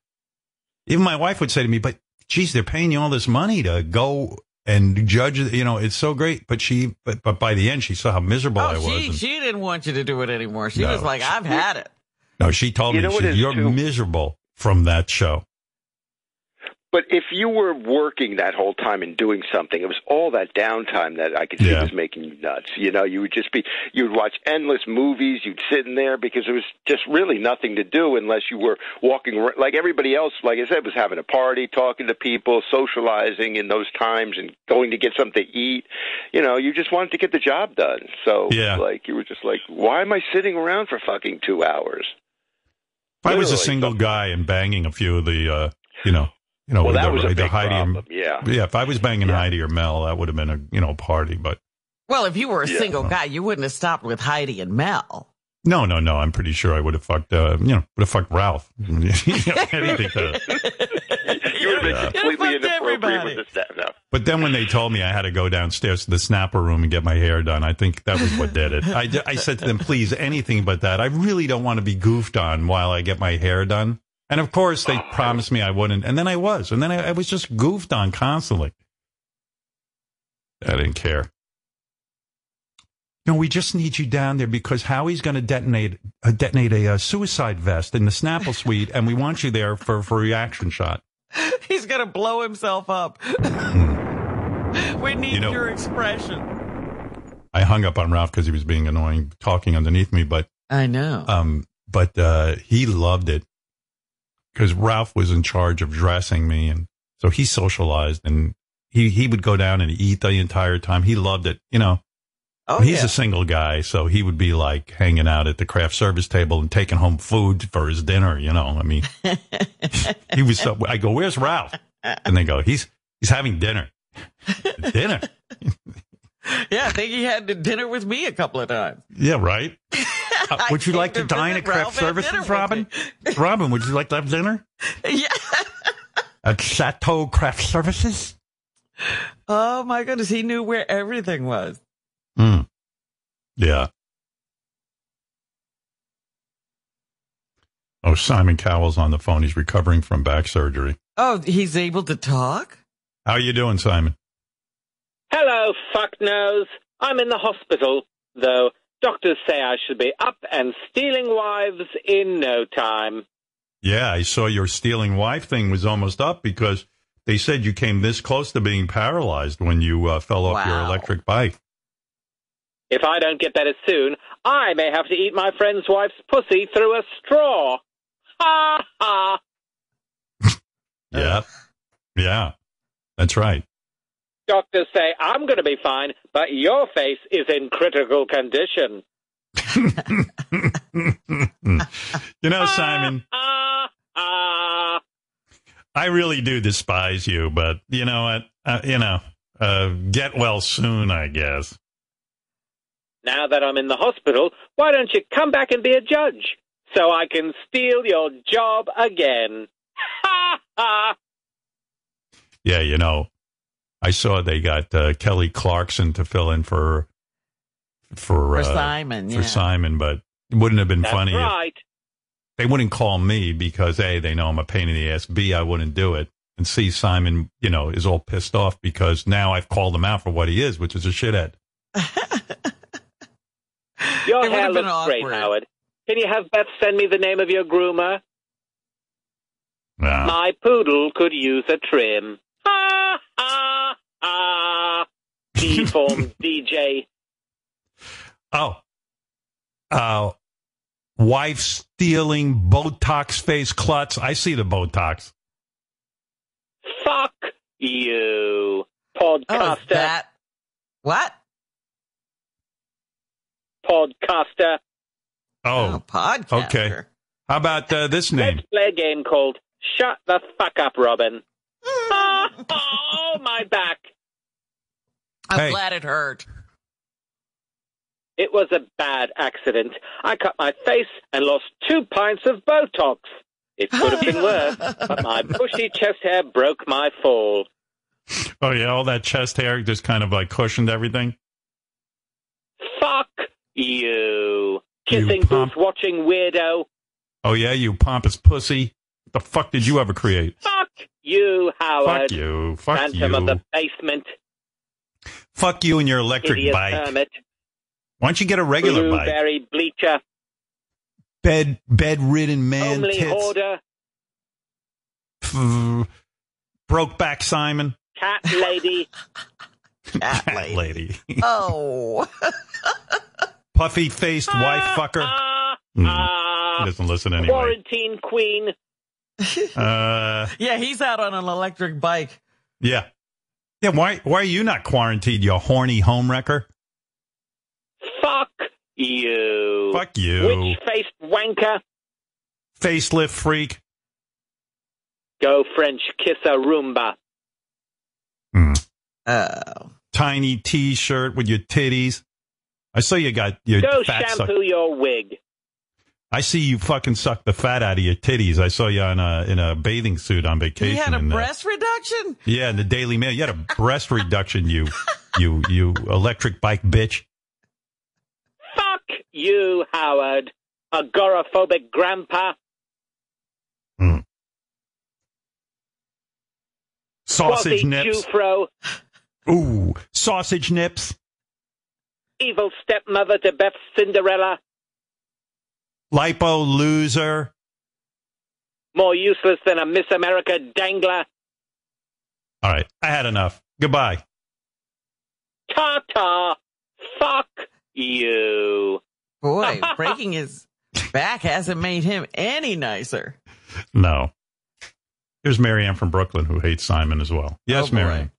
even my wife would say to me, but geez, they're paying you all this money to go and judge, you know, it's so great. But she, but, but by the end, she saw how miserable oh, I was. She, and, she didn't want you to do it anymore. She no, was like, I've had it. No, she told you me, she, you're too? miserable from that show. But if you were working that whole time and doing something, it was all that downtime that I could see yeah. was making you nuts. You know, you would just be, you would watch endless movies, you'd sit in there because there was just really nothing to do unless you were walking, like everybody else, like I said, was having a party, talking to people, socializing in those times and going to get something to eat. You know, you just wanted to get the job done. So, yeah. like, you were just like, why am I sitting around for fucking two hours? If I was a single guy and banging a few of the, uh, you know, you know, well, that the, was a big Heidi problem. And, yeah, yeah. If I was banging yeah. Heidi or Mel, that would have been a you know party. But well, if you were a yeah. single guy, you wouldn't have stopped with Heidi and Mel. No, no, no. I'm pretty sure I would have fucked. Uh, you know, would have fucked Ralph. [laughs] anything to. you would have been completely inappropriate with the step. No. But then when they told me I had to go downstairs to the Snapple room and get my hair done, I think that was what did it. I, I said to them, please, anything but that. I really don't want to be goofed on while I get my hair done. And of course, they promised me I wouldn't. And then I was. And then I, I, was just goofed on constantly. I didn't care. no, we just need you down there because Howie's going to detonate uh, detonate a, a, uh, suicide vest in the Snapple suite, and we want you there for for a reaction shot. [laughs] He's going to blow himself up. we need you know, your expression. I hung up on Ralph because he was being annoying, talking underneath me. But I know. Um, but uh, he loved it because Ralph was in charge of dressing me, and so he socialized and he he would go down and eat the entire time. He loved it, you know. Oh, he's yeah. a single guy, so he would be like hanging out at the craft service table and taking home food for his dinner. You know, I mean, [laughs] he was so. I go, "Where's Ralph?" And they go, "He's he's having dinner." [laughs] dinner. yeah, I think he had dinner with me a couple of times. Yeah, right. [laughs] Uh, would you like to dine at craft services, Robin? [laughs] Robin, would you like to have dinner? Yeah. at Chateau Craft Services. Oh my goodness, he knew where everything was. Hmm. Yeah. Oh, Simon Cowell's on the phone. He's recovering from back surgery. Oh, he's able to talk? How you doing, Simon? Hello, Fuck fucknose. I'm in the hospital, though. Doctors say I should be up and stealing wives in no time. Yeah, I saw your stealing wife thing was almost up because they said you came this close to being paralyzed when you uh, fell off wow. your electric bike. If I don't get better soon, I may have to eat my friend's wife's pussy through a straw. Ha ha. [laughs] yeah. Yeah. That's right. Doctors say I'm going to be fine, but your face is in critical condition. [laughs] you know, Simon, I really do despise you, but you know what? Uh, you know, uh, get well soon, I guess. Now that I'm in the hospital, why don't you come back and be a judge so I can steal your job again? [laughs] Ha ha! Yeah, you know, I saw they got uh, Kelly Clarkson to fill in for for, for uh, Simon, for Simon, but it wouldn't have been That's funny. Right. they wouldn't call me because a they know I'm a pain in the ass. B I wouldn't do it. And C Simon, you know, is all pissed off because now I've called him out for what he is, which is a shithead. [laughs] your hair looks great, Howard. Can you have Beth send me the name of your groomer? My poodle could use a trim. Ha ha ha! Deformed [laughs] DJ. Oh. Uh, wife stealing Botox face klutz. I see the Botox. Fuck you, podcaster. Oh, that what? Podcaster. Oh, oh podcaster. Okay. How about uh, this name? Let's play a game called Shut the Fuck Up, Robin. Oh, my back. I'm hey. glad it hurt. It was a bad accident. I cut my face and lost two pints of Botox. It could have been worse, but my bushy chest hair broke my fall. Oh, yeah, all that chest hair just kind of like cushioned everything? Fuck you. Kissing you booth watching weirdo. Oh, yeah, you pompous pussy. What the fuck did you ever create? Fuck you, Howard. Fuck you. Fuck Phantom you. of the basement. Fuck you and your electric Idiot bike. Hermit. Why don't you get a regular Blueberry bike? bleacher. Bed bedridden man Homely tits. hoarder. [laughs] broke back Simon. Cat lady. [laughs] Cat, Cat lady. lady. [laughs] oh. Puffy faced wife ah, fucker. Mm. he doesn't listen anyway. Quarantine queen. Uh, [laughs] yeah, he's out on an electric bike. Yeah. Yeah, why why are you not quarantined, you horny homewrecker? Fuck you. Fuck you. Witch faced wanker. Facelift freak. Go French kiss a Roomba. Hmm. Oh. Tiny t shirt with your titties. I saw you got your Go fat shampoo suck- your wig. I see you fucking suck the fat out of your titties. I saw you in a in a bathing suit on vacation. You had a breast the, reduction. Yeah, in the Daily Mail, you had a breast reduction. You you you electric bike bitch. Fuck you, Howard, agoraphobic grandpa. Mm. Sausage Quasi nips. Jufro. Ooh, sausage nips. evil stepmother to Beth Cinderella. Lipo loser. More useless than a Miss America dangler. All right, I had enough. Goodbye. Ta ta. Fuck you. Boy, [laughs] breaking his back hasn't made him any nicer. No. Here's Marianne from Brooklyn who hates Simon as well. Yes, oh, Marianne.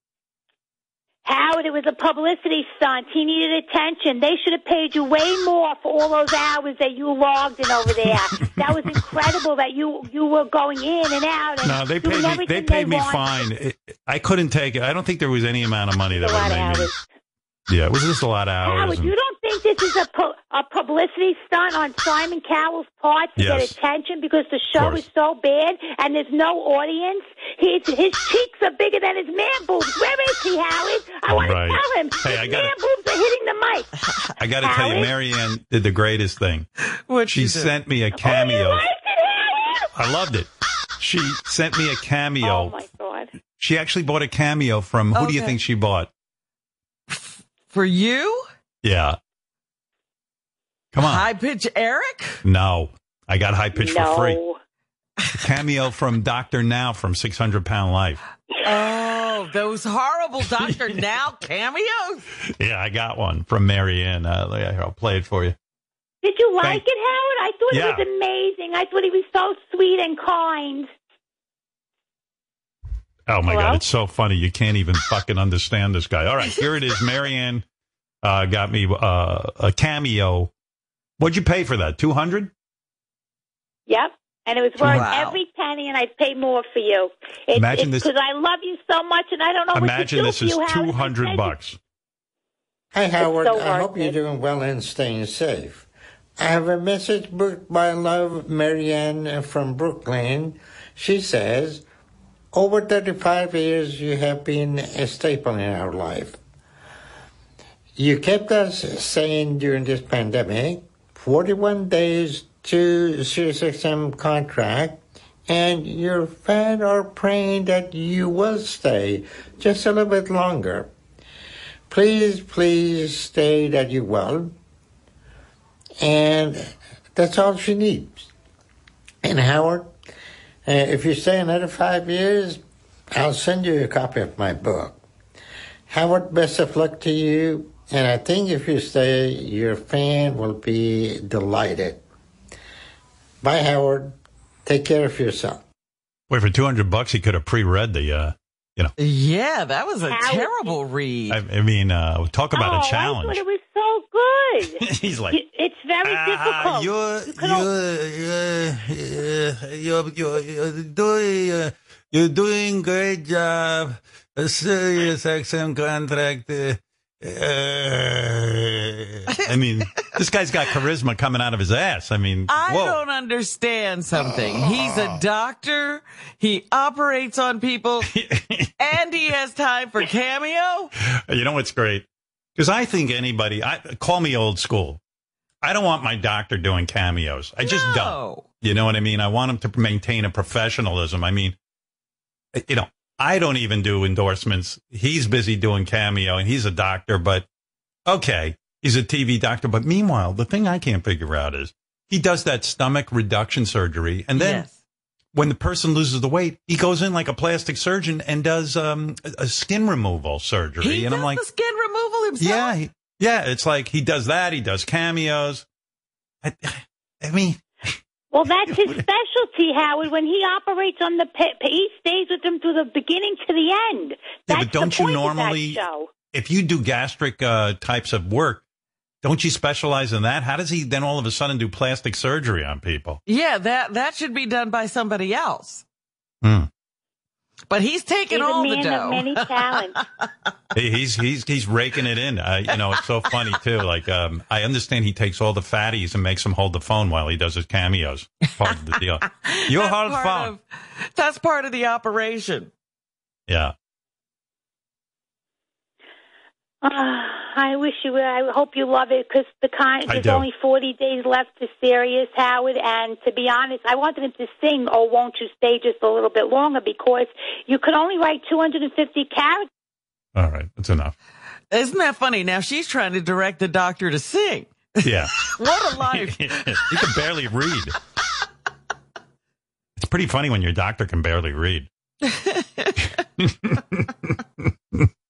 Howard, it was a publicity stunt. He needed attention. They should have paid you way more for all those hours that you logged in over there. that was incredible that you you were going in and out. And no, they paid me. They paid they me fine. It, I couldn't take it. I don't think there was any amount of money that would have make me. Yeah, it was just a lot of hours. Howard, and... you don't think this is a, pu- a publicity stunt on Simon Cowell's part to yes. get attention because the show is so bad and there's no audience? His, his cheeks are bigger than his man boobs. Where is he, Howard? I oh, want right. to tell him. Hey, his I gotta, man boobs are hitting the mic. I got to tell you, Marianne did the greatest thing. What she sent me a oh, cameo. Oh, it, I loved it. She sent me a cameo. Oh my god! She actually bought a cameo from. Who okay. do you think she bought? For you? Yeah. Come on. High pitch Eric? No. I got high pitch no. for free. A [laughs] cameo from Dr. Now from 600 Pound Life. Oh, those horrible Dr. [laughs] Now cameos? Yeah, I got one from Marianne. Uh, I'll play it for you. Did you like Thank- it, Howard? I thought yeah. it was amazing. I thought he was so sweet and kind. Oh my Hello? God, it's so funny. You can't even [laughs] fucking understand this guy. All right, here it is. Marianne uh, got me uh, a cameo. What'd you pay for that? Two hundred? Yep. And it was worth wow. every penny, and I'd pay more for you. It, Imagine this because I love you so much, and I don't know. Imagine this is two hundred bucks. Hi Howard, so I hope you're doing well and staying safe. I have a message booked by Love Marianne uh, from Brooklyn. She says, over 35 years, you have been a staple in our life. You kept us sane during this pandemic, 41 days to SiriusXM contract, and your fans are praying that you will stay just a little bit longer. Please, please stay that you will. And that's all she needs. And Howard, uh, if you stay another five years, I'll send you a copy of my book. Howard, best of luck to you. And I think if you stay, your fan will be delighted. Bye, Howard. Take care of yourself. Wait, for 200 bucks, he could have pre-read the, uh, you know. Yeah, that was a Howard. terrible read. I, I mean, uh, talk about oh, a challenge. I thought it was so good. [laughs] He's like, it's very uh, difficult. You're, you you're, you're, you're, you're doing, uh, you're doing great job. A Sirius XM contract. Uh, Eh. I mean, this guy's got charisma coming out of his ass. I mean, I whoa. don't understand something. He's a doctor. He operates on people, [laughs] and he has time for cameo. You know what's great? Because I think anybody, I call me old school. I don't want my doctor doing cameos. I just no. don't. You know what I mean? I want him to maintain a professionalism. I mean, you know, I don't even do endorsements. He's busy doing cameo and he's a doctor, but okay, he's a TV doctor. But meanwhile, the thing I can't figure out is he does that stomach reduction surgery and then yes. when the person loses the weight, he goes in like a plastic surgeon and does um, a skin removal surgery. He and I'm like, the skin removal himself. Yeah, he, yeah. It's like he does that. He does cameos. I, I mean, well, that's his [laughs] specialty, Howard. When he operates on the, pit, he stays with them through the beginning to the end. That's yeah, but don't you normally, if you do gastric uh, types of work, don't you specialize in that? How does he then all of a sudden do plastic surgery on people? Yeah, that that should be done by somebody else. Hmm. But he's taking he's all the dough. many [laughs] talents. he's he's he's raking it in. Uh, you know, it's so funny too. [laughs] Like, um, I understand he takes all the fatties and makes them hold the phone while he does his cameos. Part of the deal. You hold the phone. Of, that's part of the operation. Yeah. Uh, I wish you. I hope you love it because the kind. There's only 40 days left to Sirius Howard, and to be honest, I wanted him to sing "Oh, Won't You Stay" just a little bit longer because you could only write 250 characters. All right, that's enough. Isn't that funny? Now she's trying to direct the doctor to sing. Yeah. [laughs] what a life. [laughs] he can barely read. It's pretty funny when your doctor can barely read. [laughs]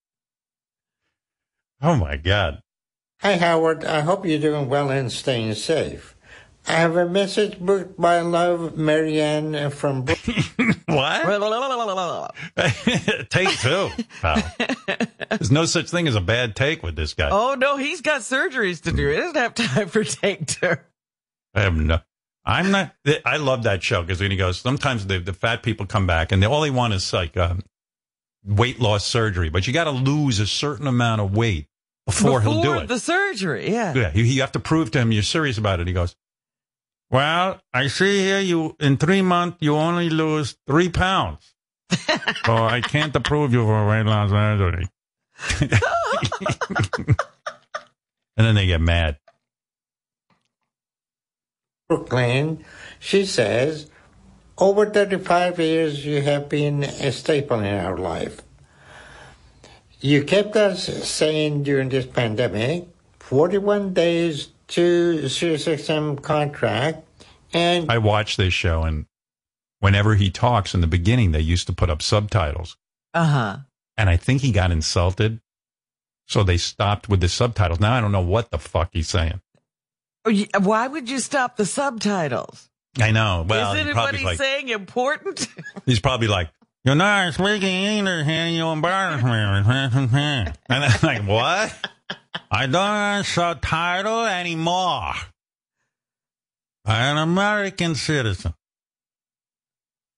oh my God. Hi, Howard. I hope you're doing well and staying safe. I have a message booked by Love Marianne from [laughs] what? [laughs] take two. Pal. There's no such thing as a bad take with this guy. Oh no, he's got surgeries to do. He doesn't have time for take two. I have no. I'm not. I love that show because when he goes, sometimes the, the fat people come back and they, all they want is like um, weight loss surgery, but you got to lose a certain amount of weight before, before he'll do it. The surgery, yeah. Yeah, you, you have to prove to him you're serious about it. He goes, well, I see here you in three months you only lose three pounds. so [laughs] oh, I can't approve you for weight loss surgery. [laughs] and then they get mad. Brooklyn, she says, over 35 years you have been a staple in our life. You kept us sane during this pandemic, 41 days to SiriusXM contract. And I watch this show, and whenever he talks in the beginning, they used to put up subtitles. Uh huh. And I think he got insulted, so they stopped with the subtitles. Now I don't know what the fuck he's saying. Oh, why would you stop the subtitles? I know. Well, isn't what he's like, saying important? he's probably like, "You're not speaking English, and you embarrass me." and I'm like, "What?" I don't subtitle anymore. I'm an American citizen.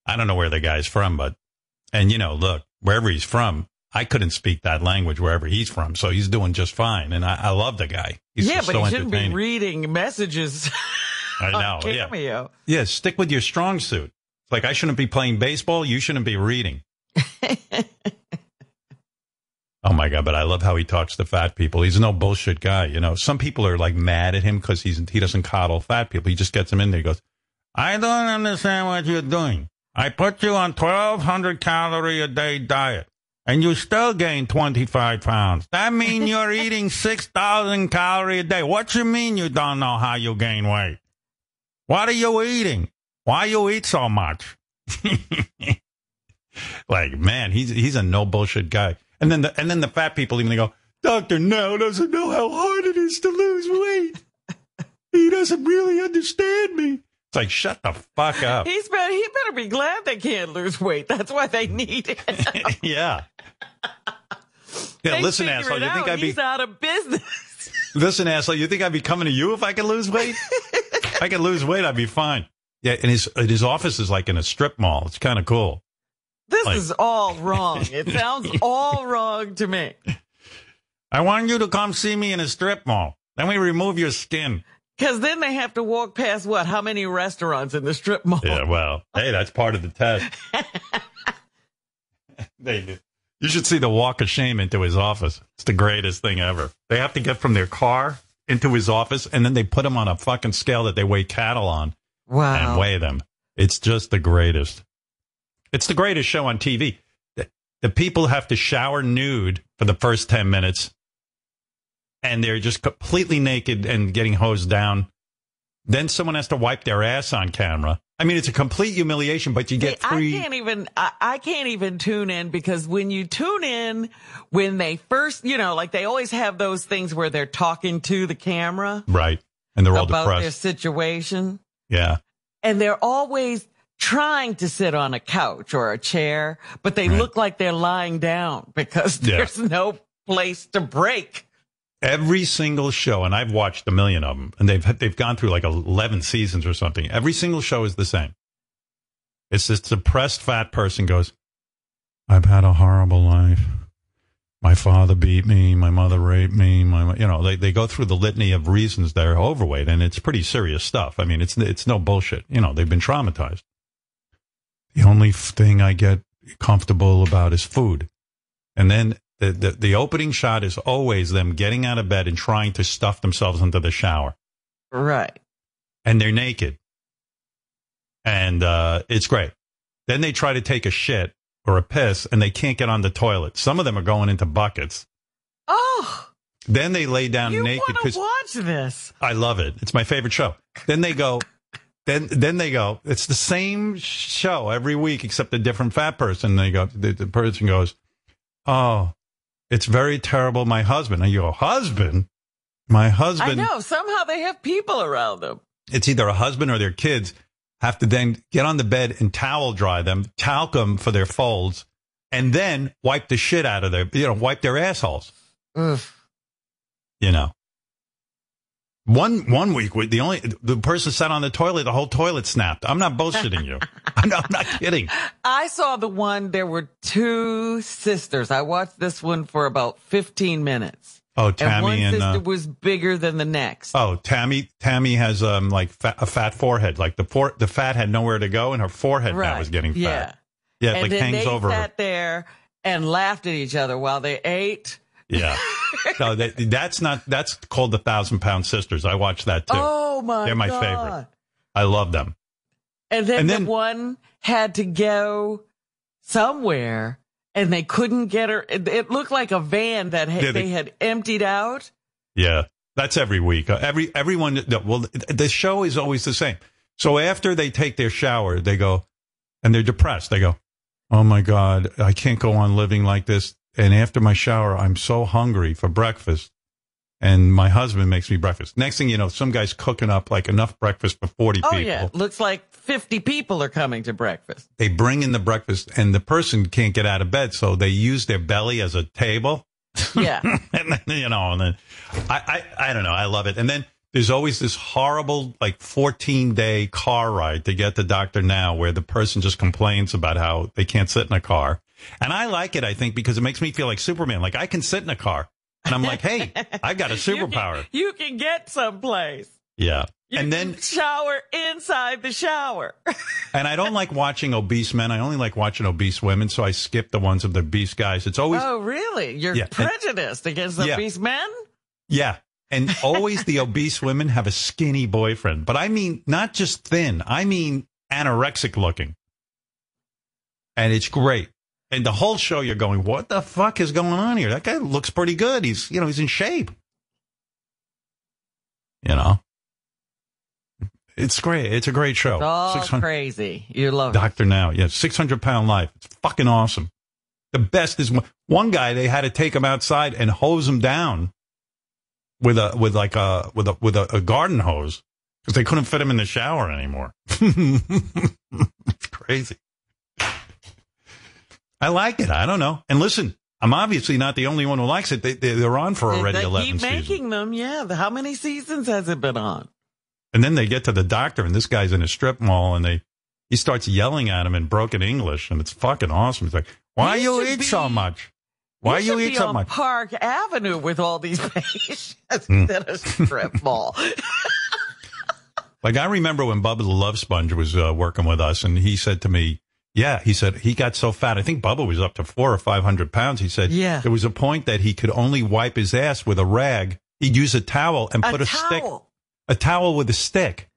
I don't know where the guy's from, but, and you know, look, wherever he's from, I couldn't speak that language wherever he's from, so he's doing just fine. And I, I love the guy. He's yeah, but so he shouldn't be reading messages. [laughs] I know. yeah. yeah, stick with your strong suit. Like I shouldn't be playing baseball. You shouldn't be reading. [laughs] Oh my god! But I love how he talks to fat people. He's no bullshit guy. You know, some people are like mad at him because he's he doesn't coddle fat people. He just gets them in there. He goes, "I don't understand what you're doing. I put you on twelve hundred calorie a day diet, and you still gain twenty five pounds. That means you're [laughs] eating six thousand calorie a day. What you mean you don't know how you gain weight? What are you eating? Why you eat so much?" [laughs] like man, he's he's a no bullshit guy. And then the and then the fat people even go, Doctor now doesn't know how hard it is to lose weight. he doesn't really understand me. It's like shut the fuck up. He's better. He better be glad they can't lose weight. That's why they need it. [laughs] yeah. Yeah, they listen, asshole. You think I'd be he's out of business? listen, asshole. You think I'd be coming to you if I could lose weight? [laughs] if I could lose weight, I'd be fine. Yeah, and his his office is like in a strip mall. It's kind of cool. This like, is all [laughs] wrong. It sounds all wrong to me. I want you to come see me in a strip mall. Then we remove your skin. Because then they have to walk past what? How many restaurants in the strip mall? Yeah, well, hey, that's part of the test. [laughs] [laughs] they do. You should see the walk of shame into his office. It's the greatest thing ever. They have to get from their car into his office, and then they put him on a fucking scale that they weigh cattle on. Wow. And weigh them. It's just the greatest. It's the greatest show on TV. The, the people have to shower nude for the first 10 minutes and they're just completely naked and getting hosed down. Then someone has to wipe their ass on camera. I mean, it's a complete humiliation, but you get free. I can't even, I, I, can't even tune in because when you tune in, when they first, you know, like they always have those things where they're talking to the camera. Right. And they're all about depressed. their situation. Yeah. And they're always trying to sit on a couch or a chair, but they right. look like they're lying down because there's yeah. no place to break. Every single show, and I've watched a million of them, and they've they've gone through like eleven seasons or something. Every single show is the same. It's this depressed fat person goes, "I've had a horrible life. My father beat me. My mother raped me. My you know they they go through the litany of reasons they're overweight, and it's pretty serious stuff. I mean, it's it's no bullshit. You know, they've been traumatized. The only thing I get comfortable about is food. And then the, the, the opening shot is always them getting out of bed and trying to stuff themselves into the shower. Right. And they're naked. And uh, it's great. Then they try to take a shit or a piss and they can't get on the toilet. Some of them are going into buckets. Oh. Then they lay down you naked. You watch this? I love it. It's my favorite show. Then they go. [laughs] then then they go. It's the same show every week except a different fat person. They go. The, the person goes, "Oh, it's very terrible. My husband." And you go, "Husband." My husband. I know. Somehow they have people around them. It's either a husband or their kids have to then get on the bed and towel dry them, talcum for their folds, and then wipe the shit out of their, you know, wipe their assholes. Ugh. You know. One one week, with the only the person sat on the toilet, the whole toilet snapped. I'm not bullshitting you. [laughs] I'm, not, I'm not kidding. I saw the one. There were two sisters. I watched this one for about 15 minutes. Oh, Tammy and one and, sister uh, was bigger than the next. Oh, Tammy. Tammy has um like fat, a fat forehead. Like the for, the fat had nowhere to go, and her forehead right. now is getting fat. Yeah, yeah, it and like then hangs they over. sat her. there and laughed at each other while they ate. Yeah, no, that, that's not. That's called the Thousand Pound Sisters. I watched that too. Oh my! They're my God. favorite. I love them. And then, And the then- one had to go somewhere, and they couldn't get her. It, looked like a van that ha- Yeah, they- they had emptied out. Yeah, that's every week. Uh, every everyone. Well, the show is always the same. So after they take their shower, they go, and they're depressed. They go, "Oh my god, I can't go on living like this." And after my shower, I'm so hungry for breakfast, and my husband makes me breakfast. Next thing you know, some guy's cooking up like enough breakfast for forty Oh people. yeah, looks like fifty people are coming to breakfast. They bring in the breakfast, and the person can't get out of bed, so they use their belly as a table. [laughs] Yeah, and then, you know, and then I, I, I don't know. I love it. And then there's always this horrible, like 14 day car ride to get to Dr. Now where the person just complains about how they can't sit in a car. And I like it, I think, because it makes me feel like Superman. Like I can sit in a car and I'm like, hey, I got a superpower. [laughs] You can, you can get someplace. Yeah. You and then, shower inside the shower. [laughs] and I don't like watching obese men. I only like watching obese women. So I skip the ones of the obese guys. It's always, oh, really? You're Yeah, and- prejudiced against Yeah. obese men? Yeah. And [laughs] always the obese women have a skinny boyfriend. But I mean, not just thin, I mean anorexic looking. And it's great. And the whole show, you're going, what the fuck is going on here? That guy looks pretty good. He's, you know, he's in shape. You know? It's great. It's a great show. It's all crazy. You love. Doctor Now. Yeah, 600 pound life. It's fucking awesome. The best is one- one guy, they had to take him outside and hose him down with a, with like a, with a, with a, a garden hose because they couldn't fit him in the shower anymore. [laughs] it's crazy. I like it. I don't know. And listen, I'm obviously not the only one who likes it. They, they, they're on for already they 11 keep making them. Yeah. How many seasons has it been on? And then they get to the doctor, and this guy's in a strip mall, and they he starts yelling at him in broken English, and it's fucking awesome. He's like, "Why you should eat be- so much? Why you you eat so on much?" Park Avenue with all these [laughs] patients instead of strip mall. [laughs] Like I remember when Bubba the Love Sponge was uh, working with us, and he said to me, "Yeah," he said he got so fat. I think Bubba was up to four or five hundred pounds. He said, Yeah. there was a point that he could only wipe his ass with a rag. He'd use a towel and a put a stick, a towel with a stick,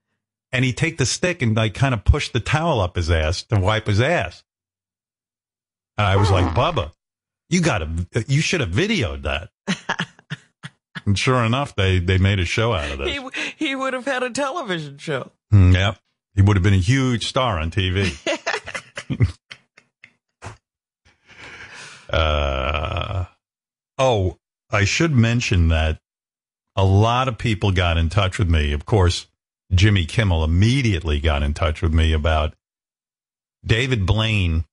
and he'd take the stick and like kind of push the towel up his ass to wipe his ass. And I was like, [sighs] Bubba, you got to, you should have videoed that. [laughs] and sure enough, they they made a show out of this. He he would have had a television show. Mm, Yep. He would have been a huge star on TV. [laughs] [laughs] uh, oh, I should mention that a lot of people got in touch with me. Of course, Jimmy Kimmel immediately got in touch with me about David Blaine.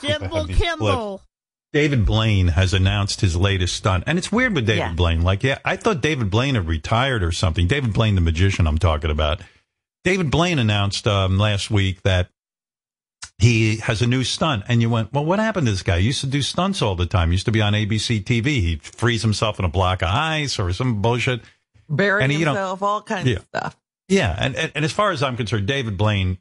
Kimball these Kimball. David Blaine has announced his latest stunt. And it's weird with David Yeah. Blaine. Like, yeah, I thought David Blaine had retired or something. David Blaine, the magician I'm talking about. David Blaine announced um, last week that he has a new stunt. And you went, well, what happened to this guy? He used to do stunts all the time. He used to be on ABC TV. He'd freeze himself in a block of ice or some bullshit. Burying And, you know, himself, all kinds yeah. of stuff. Yeah. And, and, and as far as I'm concerned, David Blaine,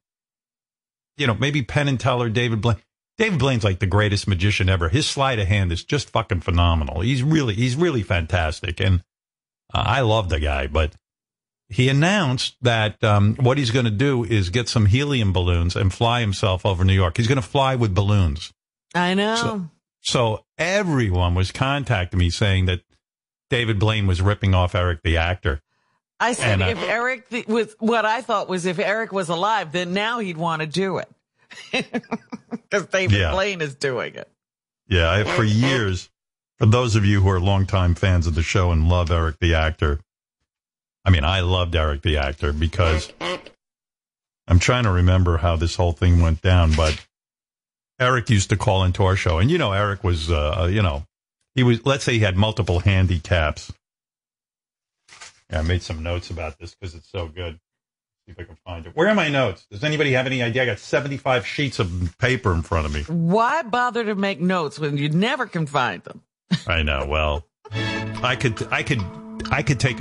you know, maybe Penn and Teller, David Blaine. David Blaine's like the greatest magician ever. His sleight of hand is just fucking phenomenal. He's really, he's really fantastic. And uh, I love the guy, but he announced that um, what he's going to do is get some helium balloons and fly himself over New York. He's going to fly with balloons. I know. So- So everyone was contacting me saying that David Blaine was ripping off Eric the actor. I said and, uh, if Eric was what I thought was if Eric was alive, then now he'd want to do it [laughs] because David yeah. Blaine is doing it. Yeah, I, for years, for those of you who are longtime fans of the show and love Eric the actor, I mean, I loved Eric the actor because I'm trying to remember how this whole thing went down, but Eric used to call into our show, and you know, Eric was, uh, you know, he was. Let's say he had multiple handicaps. Yeah, I made some notes about this because it's so good. See if I can find it. Where are my notes? Does anybody have any idea? I got 75 sheets of paper in front of me. Why bother to make notes when you never can find them? I know. Well, I could, I could, I could take